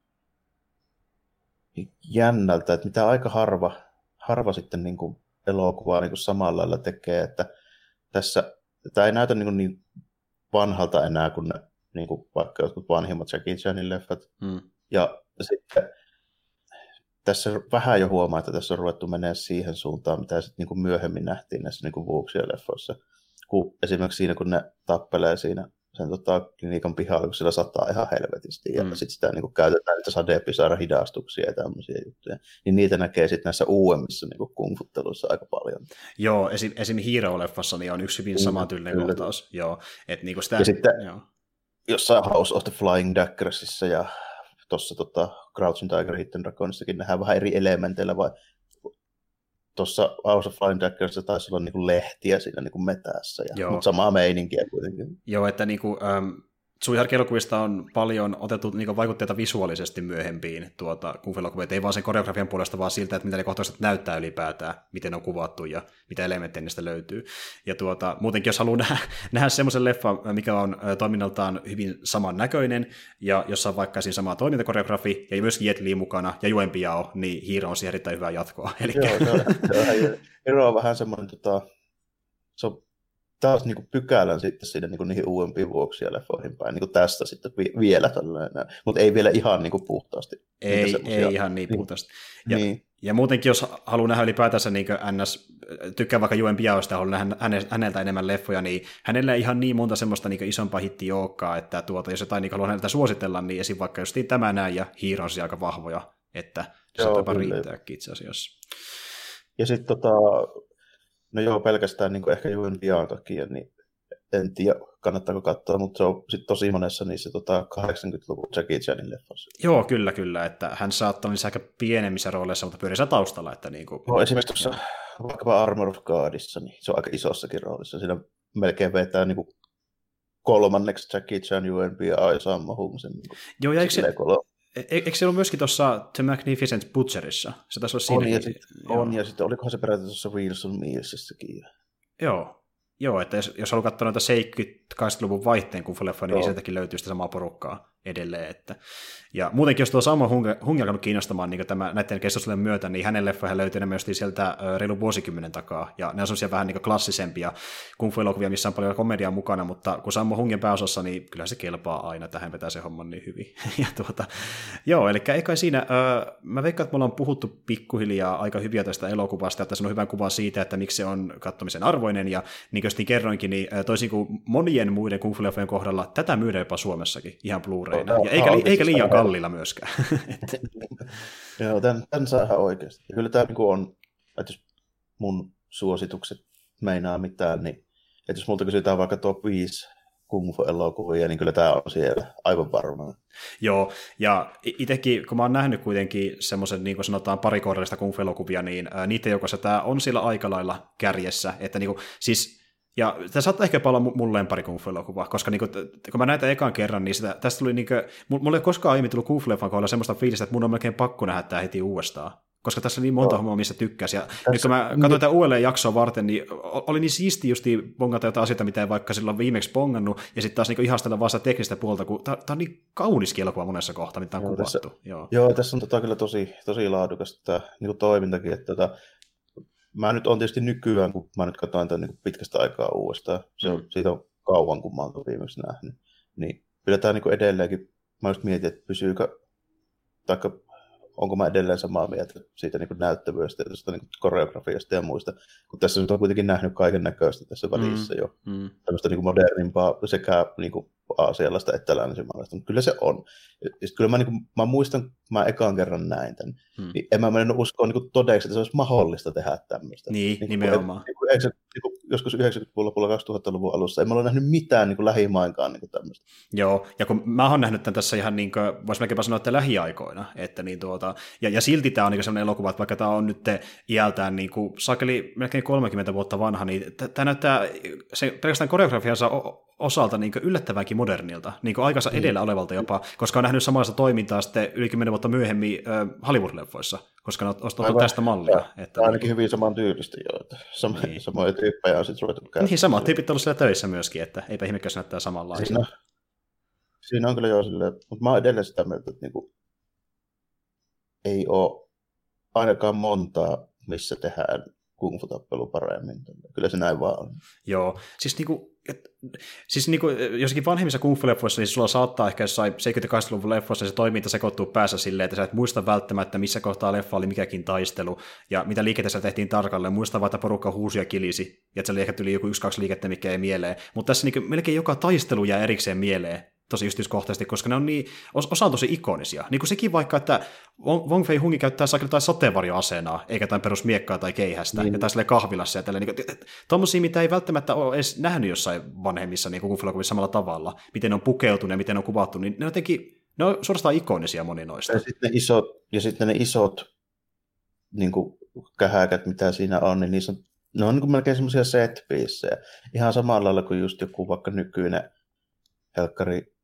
jännältä, että mitä aika harva, harva sitten niin kuin elokuvaa niin kuin samalla lailla tekee, että tässä tämä ei näytä niin, kuin niin vanhalta enää kuin ne, niin kuin vaikka jotkut vanhimmat Jackie Chanin leffat. Hmm. Ja sitten tässä vähän jo huomaa, että tässä on ruvettu menee siihen suuntaan, mitä sitten niin kuin myöhemmin nähtiin näissä niin kuin leffoissa. Kun esimerkiksi siinä, kun ne tappelee siinä sen tota, klinikan pihalla, kun sillä sataa ihan helvetisti, ja mm. sitten sitä niin kuin, käytetään niitä sadepisara hidastuksia ja tämmöisiä juttuja, niin niitä näkee sitten näissä uudemmissa niin kungfutteluissa aika paljon. Joo, esim. esim. Hero-leffassa niin on yksi hyvin mm, sama tyylinen kohtaus. Joo, et, niin kuin sitä, ja sitten joo. jossain House of the Flying Daggersissa ja tuossa tota, Crouching Tiger, Hidden Dragonissakin nähdään vähän eri elementeillä, vai tuossa House of Flying Daggerissa taisi olla niinku lehtiä siinä niinku metässä, ja, mutta samaa meininkiä kuitenkin. Joo, että niinku, Suihark-elokuvista on paljon otettu niin vaikutteita visuaalisesti myöhempiin tuota, kung ei vaan sen koreografian puolesta, vaan siltä, että mitä ne kohtaukset näyttää ylipäätään, miten on kuvattu ja mitä elementtejä niistä löytyy. Ja tuota, muutenkin, jos haluaa nähdä, nähdä semmoisen leffan, mikä on toiminnaltaan hyvin samannäköinen, ja jossa on vaikka siinä sama toimintakoreografi, ja myöskin Jet Li mukana, ja Yuen Biao, niin Hiiro on siihen erittäin hyvää jatkoa. Elikkä... Joo, se on, se on vähän semmoinen, tota, se on taas niin kuin pykälän sitten sinne niin kuin niihin uudempiin vuoksia leffoihin päin, niin kuin tästä sitten vi- vielä tällainen, mutta ei vielä ihan niin kuin puhtaasti. Ei, ei ihan niin puhtaasti. Ja, niin. ja muutenkin, jos haluaa nähdä ylipäätänsä niin NS, tykkää vaikka Juen Piaosta, haluaa nähdä häneltä enemmän leffoja, niin hänellä ei ihan niin monta semmoista niin isompaa hittiä olekaan, että tuota, jos jotain niin haluaa häneltä suositella, niin esim. vaikka just tämä näin ja Hiiron aika vahvoja, että Se jopa riittääkin itse asiassa. Ja sitten tota, no joo, pelkästään niin ehkä Juven Dian takia, niin en tiedä, kannattaako katsoa, mutta se on sitten tosi monessa niissä tota 80-luvun Jackie Chanin leffoissa. Joo, kyllä, kyllä, että hän saattaa olla aika pienemmissä rooleissa, mutta pyörii taustalla. Että niin kuin... no, esimerkiksi tuossa vaikkapa Armor of Godissa, niin se on aika isossakin roolissa. Siinä melkein vetää niin kuin kolmanneksi Jackie Chan, UNB ja Sammo Humsen. Niin Joo, ja eikö se, e-, e- eikö se ollut myöskin tuossa The Magnificent Butcherissa? Se taisi olla siinä. On, ja sitten, sitten olikohan se peräti tuossa Wilson Millsissäkin. Joo, Joo, että jos, jos haluaa katsoa noita 70-80-luvun vaihteen kuffeleffa, niin sieltäkin löytyy sitä samaa porukkaa edelleen. Että. Ja muutenkin, jos tuo sama Hungi alkanut kiinnostamaan niin tämä, näiden keskustelujen myötä, niin hänen leffoja löytyy myös sieltä reilu vuosikymmenen takaa. Ja ne on sellaisia vähän niin klassisempia kung elokuvia missä on paljon komediaa mukana, mutta kun Sammo Hungin pääosassa, niin kyllä se kelpaa aina, tähän vetää se homman niin hyvin. ja tuota, joo, eli eikä siinä, öö, mä veikkaan, että me ollaan puhuttu pikkuhiljaa aika hyviä tästä elokuvasta, että se on hyvä kuva siitä, että miksi se on katsomisen arvoinen, ja niin kuin kerroinkin, niin toisin kuin monien muiden kung kohdalla, tätä myydään jopa Suomessakin ihan Blu-ray no, eikä, li, eikä liian kalliilla myöskään. Joo, tämän, tämän saa ihan oikeasti. Ja kyllä tämä niin on, että jos mun suositukset meinaa mitään, niin että jos multa kysytään vaikka top 5 kung elokuvia niin kyllä tämä on siellä aivan varmaan. Joo, ja itsekin, kun mä oon nähnyt kuitenkin semmoisen, niin kuin sanotaan, parikohdallista kung elokuvia niin ää, niiden joukossa tämä on sillä aika lailla kärjessä, että niin kuin, siis ja tämä saattaa ehkä olla mun lempari kung elokuva koska niinku, kun mä näitä ekan kerran, niin sitä, tästä tuli niinku, mulla ei koskaan aiemmin tullut kung kohdalla semmoista fiilistä, että mun on melkein pakko nähdä tämä heti uudestaan. Koska tässä on niin monta no. hommaa, missä tykkäsi. Ja tässä, nyt kun mä katsoin tätä uudelleen jaksoa varten, niin oli niin siisti justi bongata jotain asioita, mitä ei vaikka silloin viimeksi bongannut, ja sitten taas niin ihastella vaan sitä teknistä puolta, kun tämä on niin kaunis elokuva monessa kohtaa, mitä on joo, kuvattu. Tässä, joo. joo, tässä on tota kyllä tosi, tosi laadukasta tämä niin toimintakin, että tota, mä nyt on tietysti nykyään, kun mä nyt katsoin tämän niin pitkästä aikaa uudestaan, se on, mm. siitä on kauan, kun mä oon viimeksi nähnyt, niin kyllä tämä niin edelleenkin, mä just mietin, että pysyykö, taikka onko mä edelleen samaa mieltä siitä niin kuin näyttävyydestä ja tästä niin kuin koreografiasta ja muista, kun tässä nyt on kuitenkin nähnyt kaiken näköistä tässä välissä mm, jo. Mm. Tämmöistä niin kuin modernimpaa sekä niin kuin aasialaista että länsimaalaista, mutta kyllä se on. Ja kyllä mä, niin kuin, mä muistan, kun mä ekaan kerran näin tämän, hmm. niin en mä mennyt uskoa niin kuin todeksi, että se olisi mahdollista tehdä tämmöistä. Niin, niin nimenomaan. Niin kuin, niin kuin, joskus 90-luvun lopulla 2000-luvun alussa, en mä ole nähnyt mitään niin kuin lähimainkaan niin kuin tämmöistä. Joo, ja kun mä oon nähnyt tämän tässä ihan niin kuin, voisi melkeinpä sanoa, että lähiaikoina, että niin tuota, ja, ja silti tämä on niin sellainen elokuva, että vaikka tämä on nyt iältään niin kuin, sakeli melkein 30 vuotta vanha, niin tämä näyttää se pelkästään koreografiansa osalta niin yllättävänkin modernilta, niin aikansa niin. edellä olevalta jopa, koska on nähnyt samanlaista toimintaa sitten yli 10 vuotta myöhemmin äh, Hollywood-leffoissa, koska ne on ostanut tästä mallia. Ja, että, ainakin hyvin saman tyylistä jo, että sama, niin. samoja tyyppejä on sitten ruvettu käyttämään. Niin, samat tyypit on siellä töissä myöskin, että eipä ihmekään näyttää samanlaista. Siinä, siinä on kyllä jo silleen, mutta mä oon edelleen sitä mieltä, että niinku, ei ole ainakaan montaa, missä tehdään kung fu-tappelu paremmin. Kyllä se näin vaan on. Joo, siis niinku, et, siis niinku, jossakin vanhemmissa kung fu-leffoissa, niin sulla saattaa ehkä jossain 70-80-luvun leffoissa se toiminta sekoittuu päässä silleen, että sä et muista välttämättä, missä kohtaa leffa oli mikäkin taistelu, ja mitä liikettä tehtiin tarkalleen. Muista vaan, että porukka huusi ja kilisi, ja että se oli ehkä tuli joku yksi-kaksi liikettä, mikä ei mieleen. Mutta tässä niinku, melkein joka taistelu jää erikseen mieleen, tosi yksityiskohtaisesti, koska ne on niin, osa on tosi ikonisia. Niin kuin sekin vaikka, että Wong Fei Hungi käyttää jotain sateenvarjoasenaa, eikä jotain perusmiekkaa tai keihästä, niin. ja tai kahvilassa ja tälleen. Niin, tommosia, mitä ei välttämättä ole edes nähnyt jossain vanhemmissa niin kuin samalla tavalla, miten ne on pukeutunut ja miten ne on kuvattu, niin ne on jotenkin, ne on suorastaan ikonisia moni noista. Ja sitten ne isot, ja sitten ne isot niin kuin kähäkät, mitä siinä on, niin niissä on, ne on niin kuin melkein semmoisia set Ihan samalla lailla kuin just joku vaikka nykyinen helkkari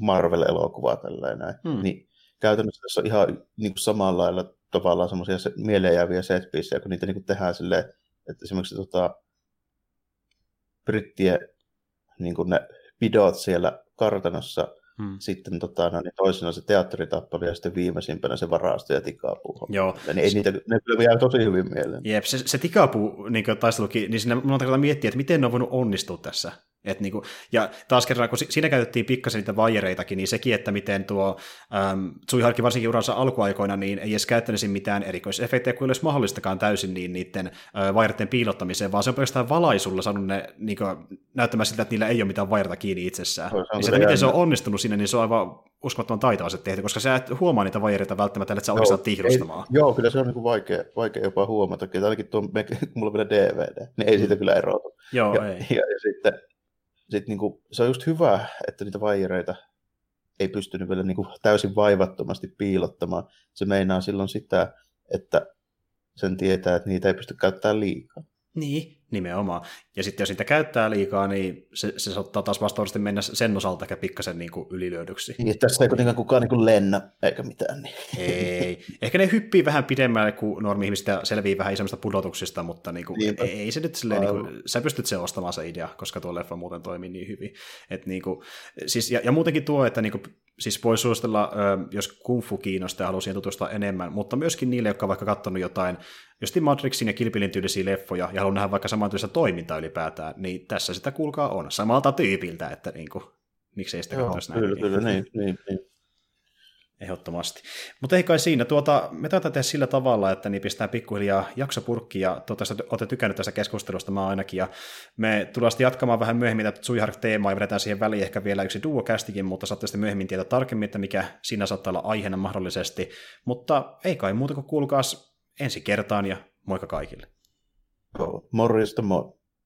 Marvel-elokuva tällainen, hmm. niin käytännössä tässä on ihan niin kuin samalla lailla tavallaan semmoisia mieleenjääviä set kun niitä niin kuin tehdään silleen, että esimerkiksi tota, brittien niin kuin ne pidot siellä kartanossa, Hmm. Sitten tota, no, niin toisena se teatteritappelu ja sitten viimeisimpänä se varasto ja tikapuu. Joo. Ja niin, ei niitä, ne kyllä jää tosi hyvin mieleen. Jep, se, se tikapuu niin taistelukin, niin siinä monta kertaa miettii, että miten ne on voinut onnistua tässä. Et niinku, ja taas kerran, kun siinä käytettiin pikkasen niitä vaijereitakin, niin sekin, että miten tuo ähm, Tsuiharki varsinkin uransa alkuaikoina, niin ei edes käyttänyt mitään erikoisefektejä, kuin olisi mahdollistakaan täysin niin niiden äh, vaijereiden piilottamiseen, vaan se on pelkästään valaisulla saanut ne niinku, näyttämään siltä, että niillä ei ole mitään vairta kiinni itsessään. Se niin se, miten se on onnistunut sinne, niin se on aivan uskomattoman taitavasti tehty, koska sä et huomaa niitä vaijereita välttämättä, että sä oikeastaan tihrustamaan. Joo, kyllä se on niin kuin vaikea, vaikea jopa huomata, että ainakin tuo, kun mulla on vielä DVD, niin ei siitä kyllä erotu. Joo, ja, ei. Ja, ja sitten sit niin kuin, se on just hyvä, että niitä vaijereita ei pystynyt vielä niin kuin täysin vaivattomasti piilottamaan. Se meinaa silloin sitä, että sen tietää, että niitä ei pysty käyttämään liikaa. Niin, nimenomaan. Ja sitten jos niitä käyttää liikaa, niin se, se saattaa taas vastaavasti mennä sen osalta ehkä pikkasen niin kuin ylilyödyksi. Niin, tässä ei kuitenkaan kukaan niin kuin lennä eikä mitään. Niin. Ei. Ehkä ne hyppii vähän pidemmälle kuin normi-ihmiset ja selvii vähän isommista pudotuksista, mutta niin kuin, ei, ei, se nyt silleen, niin kuin, sä pystyt se ostamaan se idea, koska tuo leffa muuten toimii niin hyvin. Et niin kuin, siis, ja, ja, muutenkin tuo, että niin kuin, siis voi suositella, jos kung fu kiinnostaa ja haluaa siihen tutustua enemmän, mutta myöskin niille, jotka on vaikka katsonut jotain just Matrixin ja Kilpilin tyylisiä leffoja ja haluaa nähdä vaikka samantyylistä toimintaa ylipäätään, niin tässä sitä kuulkaa on samalta tyypiltä, että niin kuin, miksei sitä katsoisi näin. Kyllä, kyllä, niin, niin, niin. Ehdottomasti. Mutta ei kai siinä. Tuota, me taitaa tehdä sillä tavalla, että niin pistää pikkuhiljaa jaksopurkki, ja toivottavasti olette tykännyt tästä keskustelusta, mä ainakin, ja me tullaan jatkamaan vähän myöhemmin tätä Suihark-teemaa, ja vedetään siihen väliin ehkä vielä yksi duokästikin, mutta saatte sitten myöhemmin tietää tarkemmin, että mikä siinä saattaa olla aiheena mahdollisesti. Mutta ei kai muuta kuin kuulkaas ensi kertaan, ja moikka kaikille. Morjesta moi.